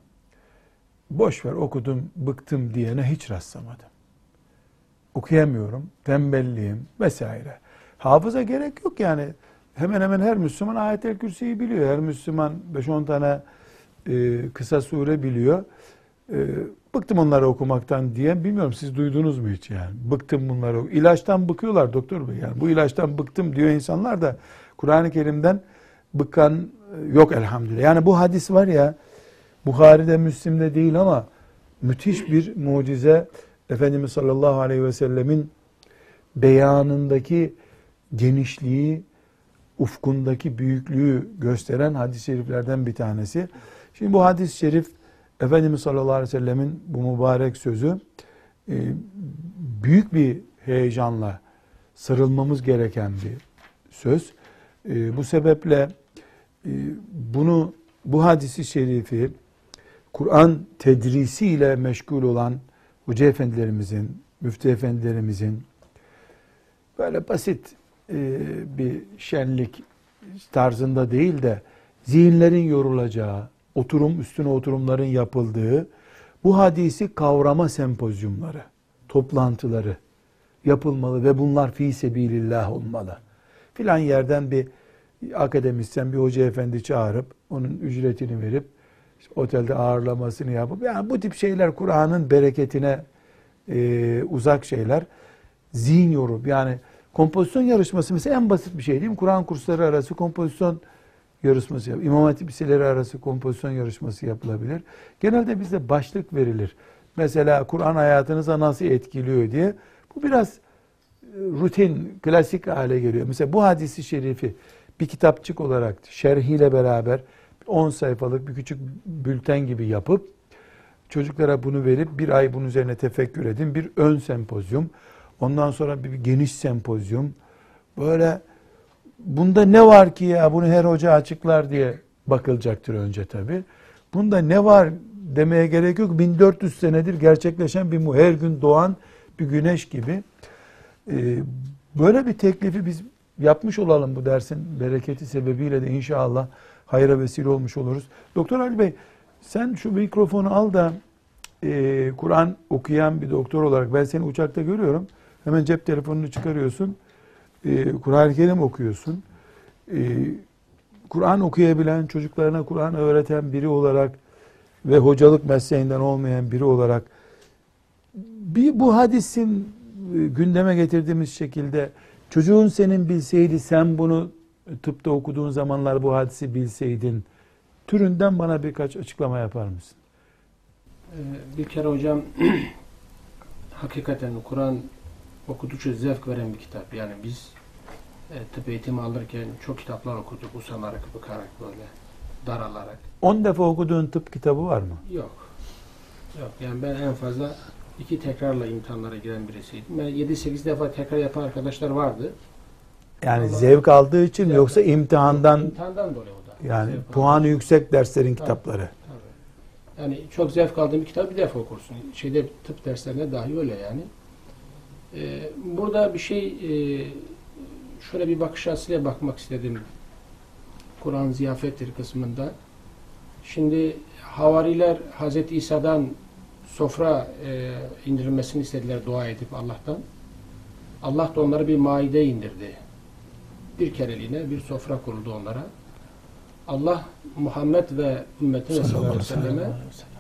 boş ver okudum, bıktım diyene hiç rastlamadım. Okuyamıyorum, tembelliğim vesaire. Hafıza gerek yok yani. Hemen hemen her Müslüman ayet-el kürsüyü biliyor. Her Müslüman 5-10 tane e, kısa sure biliyor. E, bıktım onları okumaktan diyen bilmiyorum siz duydunuz mu hiç yani? Bıktım bunları. İlaçtan bıkıyorlar doktor bey yani. Bu ilaçtan bıktım diyor insanlar da Kur'an-ı Kerim'den bıkan e, yok elhamdülillah. Yani bu hadis var ya Bukhari'de Müslim'de değil ama müthiş bir mucize Efendimiz sallallahu aleyhi ve sellemin beyanındaki genişliği, ufkundaki büyüklüğü gösteren hadis-i şeriflerden bir tanesi. Şimdi bu hadis-i şerif Efendimiz sallallahu aleyhi ve sellemin bu mübarek sözü e, büyük bir heyecanla sarılmamız gereken bir söz. E, bu sebeple e, bunu bu hadisi şerifi Kur'an tedrisiyle meşgul olan hoca efendilerimizin, müftü efendilerimizin böyle basit bir şenlik tarzında değil de zihinlerin yorulacağı, oturum üstüne oturumların yapıldığı bu hadisi kavrama sempozyumları, toplantıları yapılmalı ve bunlar fi sebilillah olmalı. Filan yerden bir akademisyen, bir hoca efendi çağırıp onun ücretini verip otelde ağırlamasını yapıp yani bu tip şeyler Kur'an'ın bereketine e, uzak şeyler. Zihin yorup yani kompozisyon yarışması mesela en basit bir şey değil mi? Kur'an kursları arası kompozisyon yarışması yap. İmam Hatip liseleri arası kompozisyon yarışması yapılabilir. Genelde bizde başlık verilir. Mesela Kur'an hayatınıza nasıl etkiliyor diye. Bu biraz e, rutin, klasik hale geliyor. Mesela bu hadisi şerifi bir kitapçık olarak şerhiyle beraber 10 sayfalık bir küçük bülten gibi yapıp çocuklara bunu verip bir ay bunun üzerine tefekkür edin. Bir ön sempozyum. Ondan sonra bir, geniş sempozyum. Böyle bunda ne var ki ya bunu her hoca açıklar diye bakılacaktır önce tabi. Bunda ne var demeye gerek yok. 1400 senedir gerçekleşen bir her gün doğan bir güneş gibi. Ee, böyle bir teklifi biz yapmış olalım bu dersin bereketi sebebiyle de inşallah hayra vesile olmuş oluruz. Doktor Ali Bey sen şu mikrofonu al da e, Kur'an okuyan bir doktor olarak ben seni uçakta görüyorum. Hemen cep telefonunu çıkarıyorsun. E, Kur'an-ı Kerim okuyorsun. E, Kur'an okuyabilen, çocuklarına Kur'an öğreten biri olarak ve hocalık mesleğinden olmayan biri olarak bir bu hadisin e, gündeme getirdiğimiz şekilde çocuğun senin bilseydi sen bunu tıpta okuduğun zamanlar bu hadisi bilseydin türünden bana birkaç açıklama yapar mısın? Ee, Bir kere hocam [clears throat] hakikaten Kur'an okudukça zevk veren bir kitap. Yani biz e, tıp eğitimi alırken çok kitaplar okuduk. Usanarak, bakarak böyle daralarak. 10 defa okuduğun tıp kitabı var mı? Yok. Yok. Yani ben en fazla iki tekrarla imtihanlara giren birisiydim. Ben 7-8 defa tekrar yapan arkadaşlar vardı. Yani Allah- zevk aldığı için Zevk yoksa imtihandan, imtihandan dolayı o da. yani Zevk puanı yüksek derslerin Tabii. kitapları. Tabii. Yani çok zevk aldığım bir kitabı bir defa okursun. Şeyde tıp derslerine dahi öyle yani. Ee, burada bir şey e, şöyle bir bakış açısıyla bakmak istedim. Kur'an ziyafettir kısmında. Şimdi havariler Hazreti İsa'dan sofra e, indirilmesini istediler dua edip Allah'tan. Allah da onlara bir maide indirdi. Bir kereliğine bir sofra kuruldu onlara. Allah Muhammed ve ümmetine sallallahu aleyhi ve selleme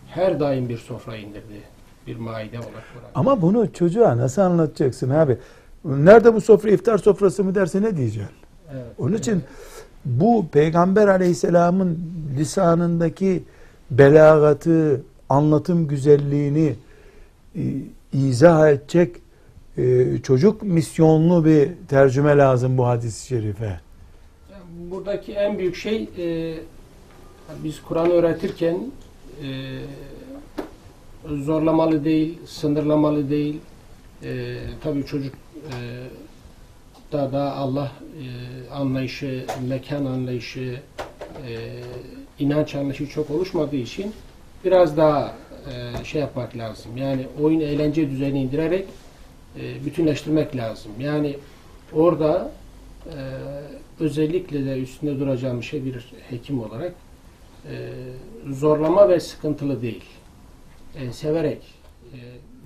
her daim bir sofra indirdi. Bir maide olarak. Kur'an. Ama bunu çocuğa nasıl anlatacaksın abi? Nerede bu sofra iftar sofrası mı derse ne diyeceksin? Evet, Onun için evet. bu Peygamber Aleyhisselam'ın lisanındaki belagatı, anlatım güzelliğini e, izah edecek e, çocuk misyonlu bir tercüme lazım bu hadis-i şerife. Buradaki en büyük şey e, biz Kur'an öğretirken e, zorlamalı değil, sınırlamalı değil. E, tabii çocuk e, da da Allah e, anlayışı, mekan anlayışı, e, inanç anlayışı çok oluşmadığı için biraz daha e, şey yapmak lazım. Yani oyun eğlence düzeyine indirerek e, bütünleştirmek lazım. Yani orada e, özellikle de üstünde duracağım şey bir hekim olarak e, zorlama ve sıkıntılı değil. E, severek e,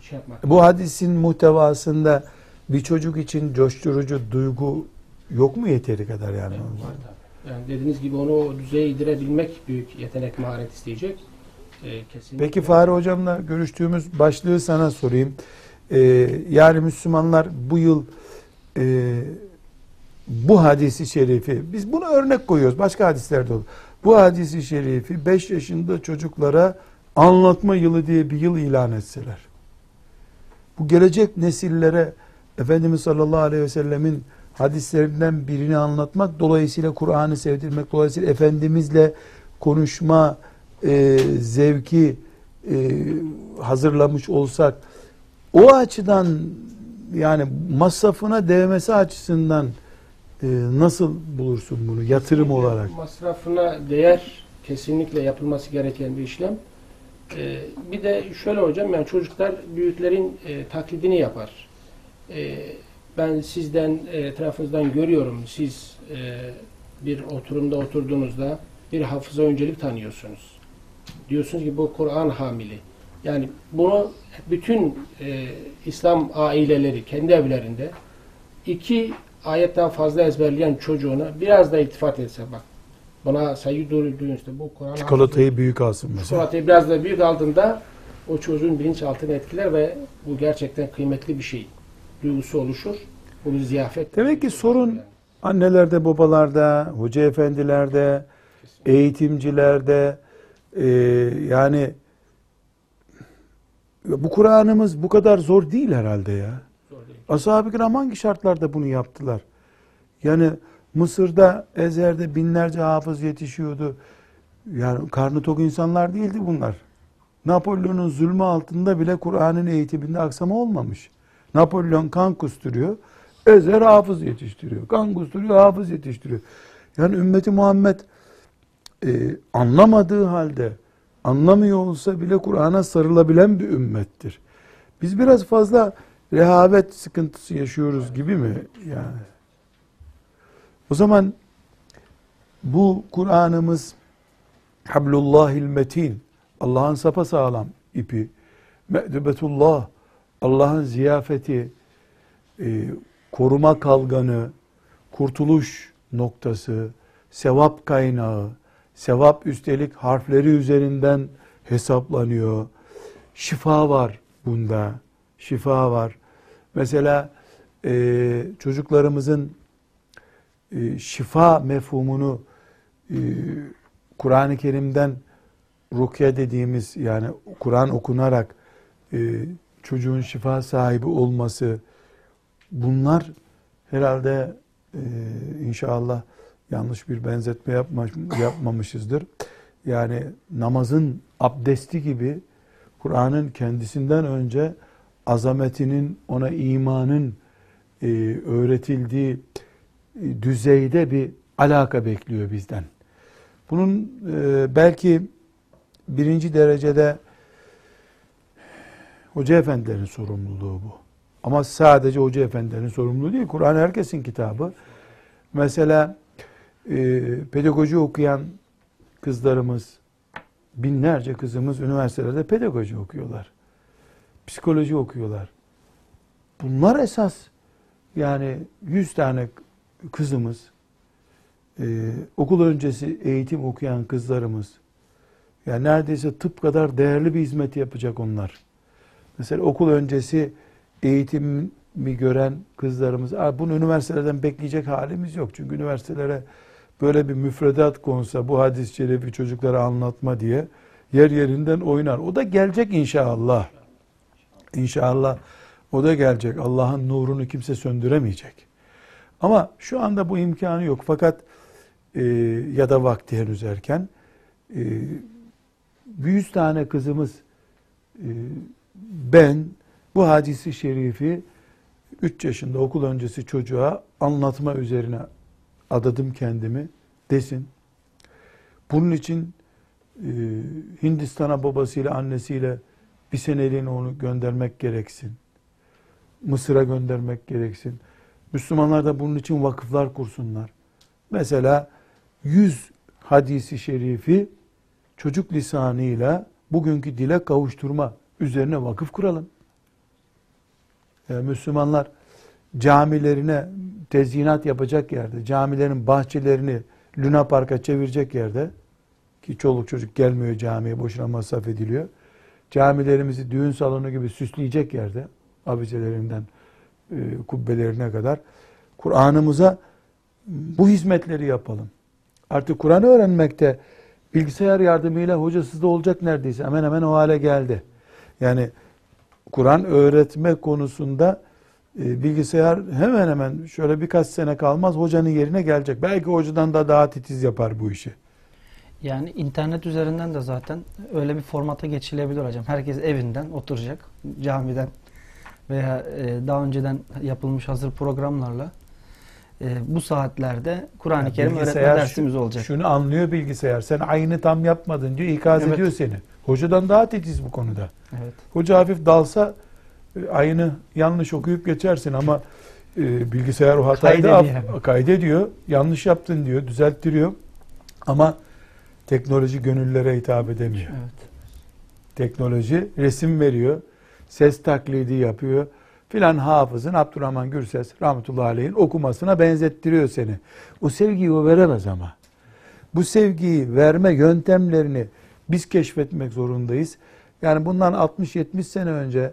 şey yapmak. Bu hadisin muhtevasında bir çocuk için coşturucu duygu yok mu yeteri kadar yani? Evet, var tabii. Yani dediğiniz gibi onu o düzeye indirebilmek büyük yetenek, maharet isteyecek. E, kesinlikle. Peki Fahri Hocam'la görüştüğümüz başlığı sana sorayım. Ee, yani Müslümanlar bu yıl e, bu hadisi şerifi, biz bunu örnek koyuyoruz, başka hadislerde olur. Bu hadisi şerifi 5 yaşında çocuklara anlatma yılı diye bir yıl ilan etseler. Bu gelecek nesillere Efendimiz sallallahu aleyhi ve sellemin hadislerinden birini anlatmak, dolayısıyla Kur'an'ı sevdirmek, dolayısıyla Efendimizle konuşma e, zevki e, hazırlamış olsak, o açıdan yani masrafına değmesi açısından e, nasıl bulursun bunu yatırım olarak? Masrafına değer kesinlikle yapılması gereken bir işlem. Ee, bir de şöyle hocam yani çocuklar büyüklerin e, taklidini yapar. Ee, ben sizden e, etrafınızdan görüyorum. Siz e, bir oturumda oturduğunuzda bir hafıza öncelik tanıyorsunuz. Diyorsunuz ki bu Kur'an hamili. Yani bunu bütün e, İslam aileleri kendi evlerinde iki ayetten fazla ezberleyen çocuğuna biraz da iltifat etse bak. Buna sayı duyduğunuzda bu Kur'an Çikolatayı büyük alsın mesela. Çikolatayı biraz da büyük aldığında o çocuğun bilinçaltını etkiler ve bu gerçekten kıymetli bir şey. Duygusu oluşur. Bu bir ziyafet. Demek ki sorun annelerde, babalarda, hoca efendilerde, eğitimcilerde e, yani bu Kur'an'ımız bu kadar zor değil herhalde ya. Zor değil. Ashab-ı kiram hangi şartlarda bunu yaptılar? Yani Mısır'da, Ezer'de binlerce hafız yetişiyordu. Yani karnı tok insanlar değildi bunlar. Napolyon'un zulmü altında bile Kur'an'ın eğitiminde aksama olmamış. Napolyon kan kusturuyor. Ezer hafız yetiştiriyor. Kan kusturuyor, hafız yetiştiriyor. Yani ümmeti Muhammed e, anlamadığı halde anlamıyor olsa bile Kur'an'a sarılabilen bir ümmettir. Biz biraz fazla rehavet sıkıntısı yaşıyoruz gibi mi yani? O zaman bu Kur'an'ımız Hablullahil metin Allah'ın sapasağlam ipi Me'dubetullah Allah'ın ziyafeti e, koruma kalganı kurtuluş noktası sevap kaynağı sevap üstelik harfleri üzerinden hesaplanıyor. Şifa var bunda şifa var. Mesela e, çocuklarımızın e, şifa mefhumunu e, Kur'an-ı Kerim'den rukiye dediğimiz yani Kur'an okunarak e, çocuğun şifa sahibi olması bunlar herhalde inşallah yanlış bir benzetme yapma, yapmamışızdır. Yani namazın abdesti gibi Kur'an'ın kendisinden önce azametinin ona imanın e, öğretildiği düzeyde bir alaka bekliyor bizden. Bunun e, belki birinci derecede hoca efendilerin sorumluluğu bu. Ama sadece hoca efendilerin sorumluluğu değil. Kur'an herkesin kitabı. Mesela e, pedagoji okuyan kızlarımız, binlerce kızımız üniversitelerde pedagoji okuyorlar. Psikoloji okuyorlar. Bunlar esas. Yani yüz tane kızımız, e, okul öncesi eğitim okuyan kızlarımız, yani neredeyse tıp kadar değerli bir hizmet yapacak onlar. Mesela okul öncesi eğitimi gören kızlarımız, bunu üniversitelerden bekleyecek halimiz yok. Çünkü üniversitelere böyle bir müfredat konsa bu hadis-i şerifi çocuklara anlatma diye yer yerinden oynar. O da gelecek inşallah. İnşallah o da gelecek. Allah'ın nurunu kimse söndüremeyecek. Ama şu anda bu imkanı yok. Fakat e, ya da vakti henüz erken e, 100 tane kızımız e, ben bu hadisi şerifi 3 yaşında okul öncesi çocuğa anlatma üzerine adadım kendimi desin. Bunun için e, Hindistan'a babasıyla annesiyle bir seneliğine onu göndermek gereksin. Mısır'a göndermek gereksin. Müslümanlar da bunun için vakıflar kursunlar. Mesela 100 hadisi şerifi çocuk lisanıyla bugünkü dile kavuşturma üzerine vakıf kuralım. Yani Müslümanlar camilerine tezyinat yapacak yerde, camilerin bahçelerini Luna Park'a çevirecek yerde ki çoluk çocuk gelmiyor camiye boşuna masraf ediliyor. Camilerimizi düğün salonu gibi süsleyecek yerde abicelerinden kubbelerine kadar Kur'an'ımıza bu hizmetleri yapalım. Artık Kur'an'ı öğrenmekte bilgisayar yardımıyla hocasız da olacak neredeyse. Hemen hemen o hale geldi. Yani Kur'an öğretme konusunda e, bilgisayar hemen hemen şöyle birkaç sene kalmaz hocanın yerine gelecek. Belki hocadan da daha titiz yapar bu işi. Yani internet üzerinden de zaten öyle bir formata geçilebilir hocam. Herkes evinden oturacak, camiden veya e, daha önceden yapılmış hazır programlarla e, bu saatlerde Kur'an-ı Yani Kerim öğretme dersimiz olacak. Şunu anlıyor bilgisayar. Sen aynı tam yapmadın diyor, ikaz Evet. ediyor seni. Hocadan daha titiz bu konuda. Evet. Hoca hafif dalsa e, aynı yanlış okuyup geçersin ama e, bilgisayar o hatayı da Kaydediyor hemen. kaydediyor. Yanlış yaptın diyor, düzelttiriyor. Ama teknoloji gönüllere hitap edemiyor. Evet. Teknoloji resim veriyor, ses taklidi yapıyor. Filan hafızın Abdurrahman Gürses rahmetullahi aleyhin okumasına benzettiriyor seni. O sevgiyi o veremez ama. Bu sevgiyi verme yöntemlerini biz keşfetmek zorundayız. Yani bundan 60-70 sene önce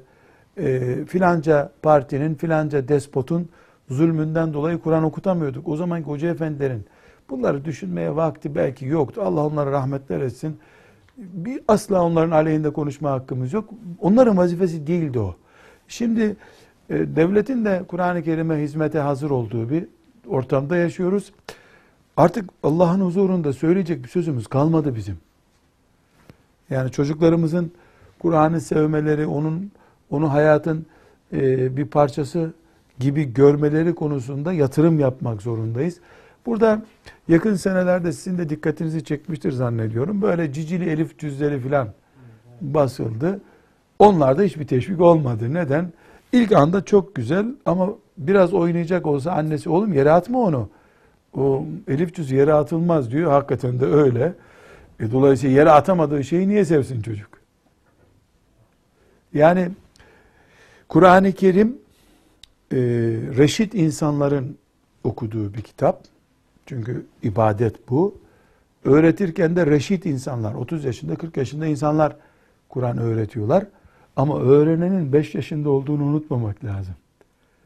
e, filanca partinin, filanca despotun zulmünden dolayı Kur'an okutamıyorduk. O zamanki hoca efendilerin bunları düşünmeye vakti belki yoktu. Allah onlara rahmetler etsin. Bir asla onların aleyhinde konuşma hakkımız yok. Onların vazifesi değildi o. Şimdi e, devletin de Kur'an-ı Kerim'e hizmete hazır olduğu bir ortamda yaşıyoruz. Artık Allah'ın huzurunda söyleyecek bir sözümüz kalmadı bizim. Yani çocuklarımızın Kur'an'ı sevmeleri, onun onu hayatın e, bir parçası gibi görmeleri konusunda yatırım yapmak zorundayız. Burada yakın senelerde sizin de dikkatinizi çekmiştir zannediyorum. Böyle cicili elif cüzleri filan basıldı. Onlarda hiçbir teşvik olmadı. Neden? İlk anda çok güzel ama biraz oynayacak olsa annesi oğlum yere atma onu. O elif cüz yere atılmaz diyor. Hakikaten de öyle. E, dolayısıyla yere atamadığı şeyi niye sevsin çocuk? Yani Kur'an-ı Kerim e, reşit insanların okuduğu bir kitap. Çünkü ibadet bu. Öğretirken de reşit insanlar, 30 yaşında 40 yaşında insanlar Kur'an öğretiyorlar. Ama öğrenenin 5 yaşında olduğunu unutmamak lazım.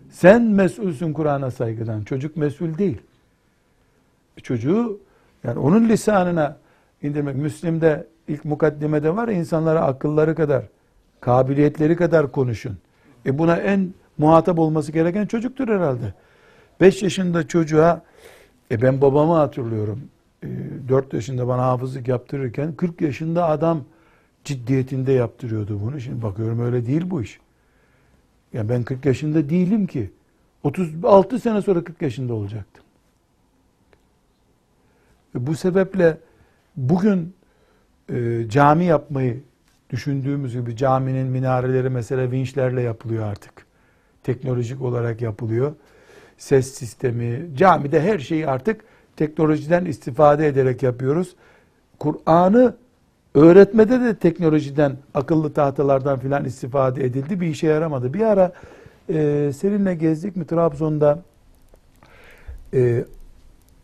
Sen mesulsün Kur'an'a saygıdan. Çocuk mesul değil. Çocuğu yani onun lisanına indirmek. Müslim'de ilk mukaddimede var ya, insanlara akılları kadar, kabiliyetleri kadar konuşun. E buna en muhatap olması gereken çocuktur herhalde. 5 yaşında çocuğa e ben babamı hatırlıyorum. E, 4 yaşında bana hafızlık yaptırırken 40 yaşında adam ciddiyetinde yaptırıyordu bunu. Şimdi bakıyorum öyle değil bu iş. Yani ben 40 yaşında değilim ki. 36 sene sonra 40 yaşında olacaktım. Ve bu sebeple bugün e, cami yapmayı düşündüğümüz gibi caminin minareleri mesela vinçlerle yapılıyor artık. Teknolojik olarak yapılıyor. Ses sistemi, camide her şeyi artık teknolojiden istifade ederek yapıyoruz. Kur'an'ı öğretmede de teknolojiden, akıllı tahtalardan filan istifade edildi. Bir işe yaramadı. Bir ara e, seninle gezdik mi Trabzon'da e,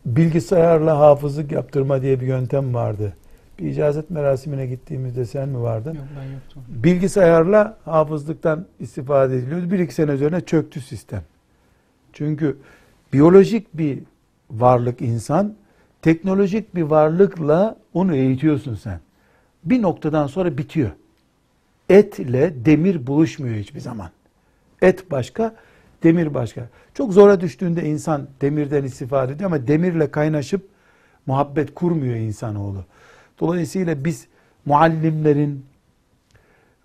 bilgisayarla hafızlık yaptırma diye bir yöntem vardı. Bir icazet merasimine gittiğimizde sen mi vardın? Yok ben yoktum. Bilgisayarla hafızlıktan istifade ediliyordu. Bir iki sene üzerine çöktü sistem. Çünkü biyolojik bir varlık insan, teknolojik bir varlıkla onu eğitiyorsun sen. Bir noktadan sonra bitiyor. Etle demir buluşmuyor hiçbir zaman. Et başka, demir başka. Çok zora düştüğünde insan demirden istifade ediyor ama demirle kaynaşıp muhabbet kurmuyor insanoğlu. Dolayısıyla biz muallimlerin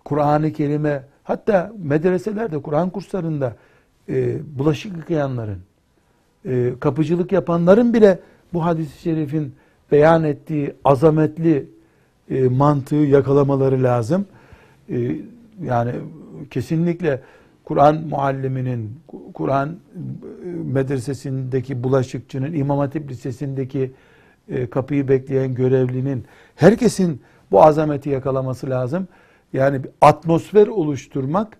Kur'an-ı Kerim'e hatta medreselerde Kur'an kurslarında e, bulaşık yıkayanların e, kapıcılık yapanların bile bu hadis-i şerifin beyan ettiği azametli e, mantığı yakalamaları lazım. E, yani kesinlikle Kur'an mualliminin, Kur'an e, medresesindeki bulaşıkçının, İmam Hatip Lisesi'ndeki e, kapıyı bekleyen görevlinin, herkesin bu azameti yakalaması lazım. Yani bir atmosfer oluşturmak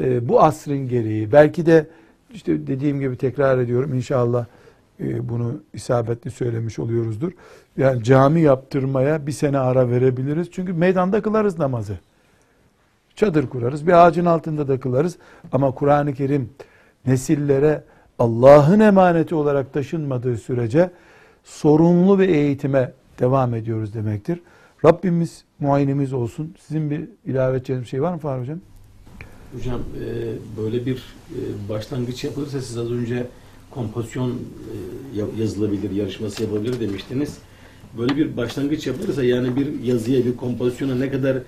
e, bu asrın gereği. Belki de işte dediğim gibi tekrar ediyorum inşallah e, bunu isabetli söylemiş oluyoruzdur. Yani cami yaptırmaya bir sene ara verebiliriz. Çünkü meydanda kılarız namazı. Çadır kurarız. Bir ağacın altında da kılarız. Ama Kur'an-ı Kerim nesillere Allah'ın emaneti olarak taşınmadığı sürece sorumlu bir eğitime devam ediyoruz demektir. Rabbimiz muayenemiz olsun. Sizin bir ilave edeceğiniz şey var mı Fahri Hocam? Hocam e, böyle bir e, başlangıç yapılırsa siz az önce kompozisyon e, ya- yazılabilir, yarışması yapabilir demiştiniz. Böyle bir başlangıç yapılırsa yani bir yazıya, bir kompozisyona ne kadar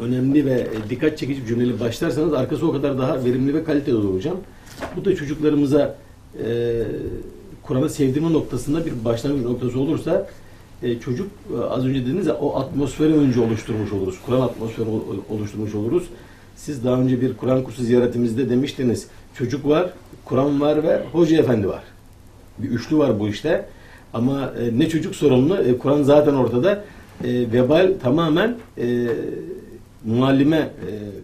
önemli ve dikkat çekici cümleli başlarsanız arkası o kadar daha verimli ve kaliteli olur hocam. Bu da çocuklarımıza e, Kur'an'ı sevdirme noktasında bir başlangıç noktası olursa e, çocuk e, az önce dediniz ya o atmosferi önce oluşturmuş oluruz. Kur'an atmosferi ol- oluşturmuş oluruz. Siz daha önce bir Kur'an kursu ziyaretimizde demiştiniz. Çocuk var, Kur'an var ve Hoca Efendi var. Bir üçlü var bu işte. Ama e, ne çocuk sorumlu, e, Kur'an zaten ortada. E, vebal tamamen e, muallime e,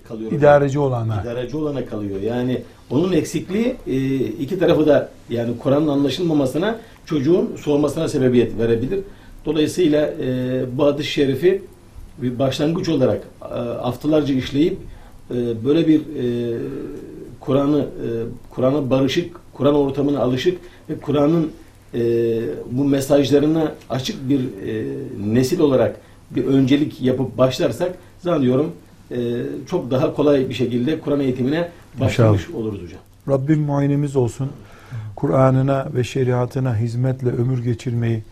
kalıyor. İdareci olana. İdareci olana kalıyor. Yani onun eksikliği e, iki tarafı da yani Kur'an'ın anlaşılmamasına çocuğun sormasına sebebiyet verebilir. Dolayısıyla e, bu hadis-i şerifi bir başlangıç olarak e, haftalarca işleyip e, böyle bir e, Kur'an'ı e, Kur'an'a barışık, Kur'an ortamına alışık ve Kur'an'ın e, bu mesajlarına açık bir e, nesil olarak bir öncelik yapıp başlarsak zannediyorum e, çok daha kolay bir şekilde Kur'an eğitimine başlamış oluruz hocam. Rabbim muayenemiz olsun. Kur'an'ına ve şeriatına hizmetle ömür geçirmeyi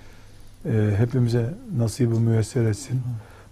e, hepimize nasibi müyesser etsin.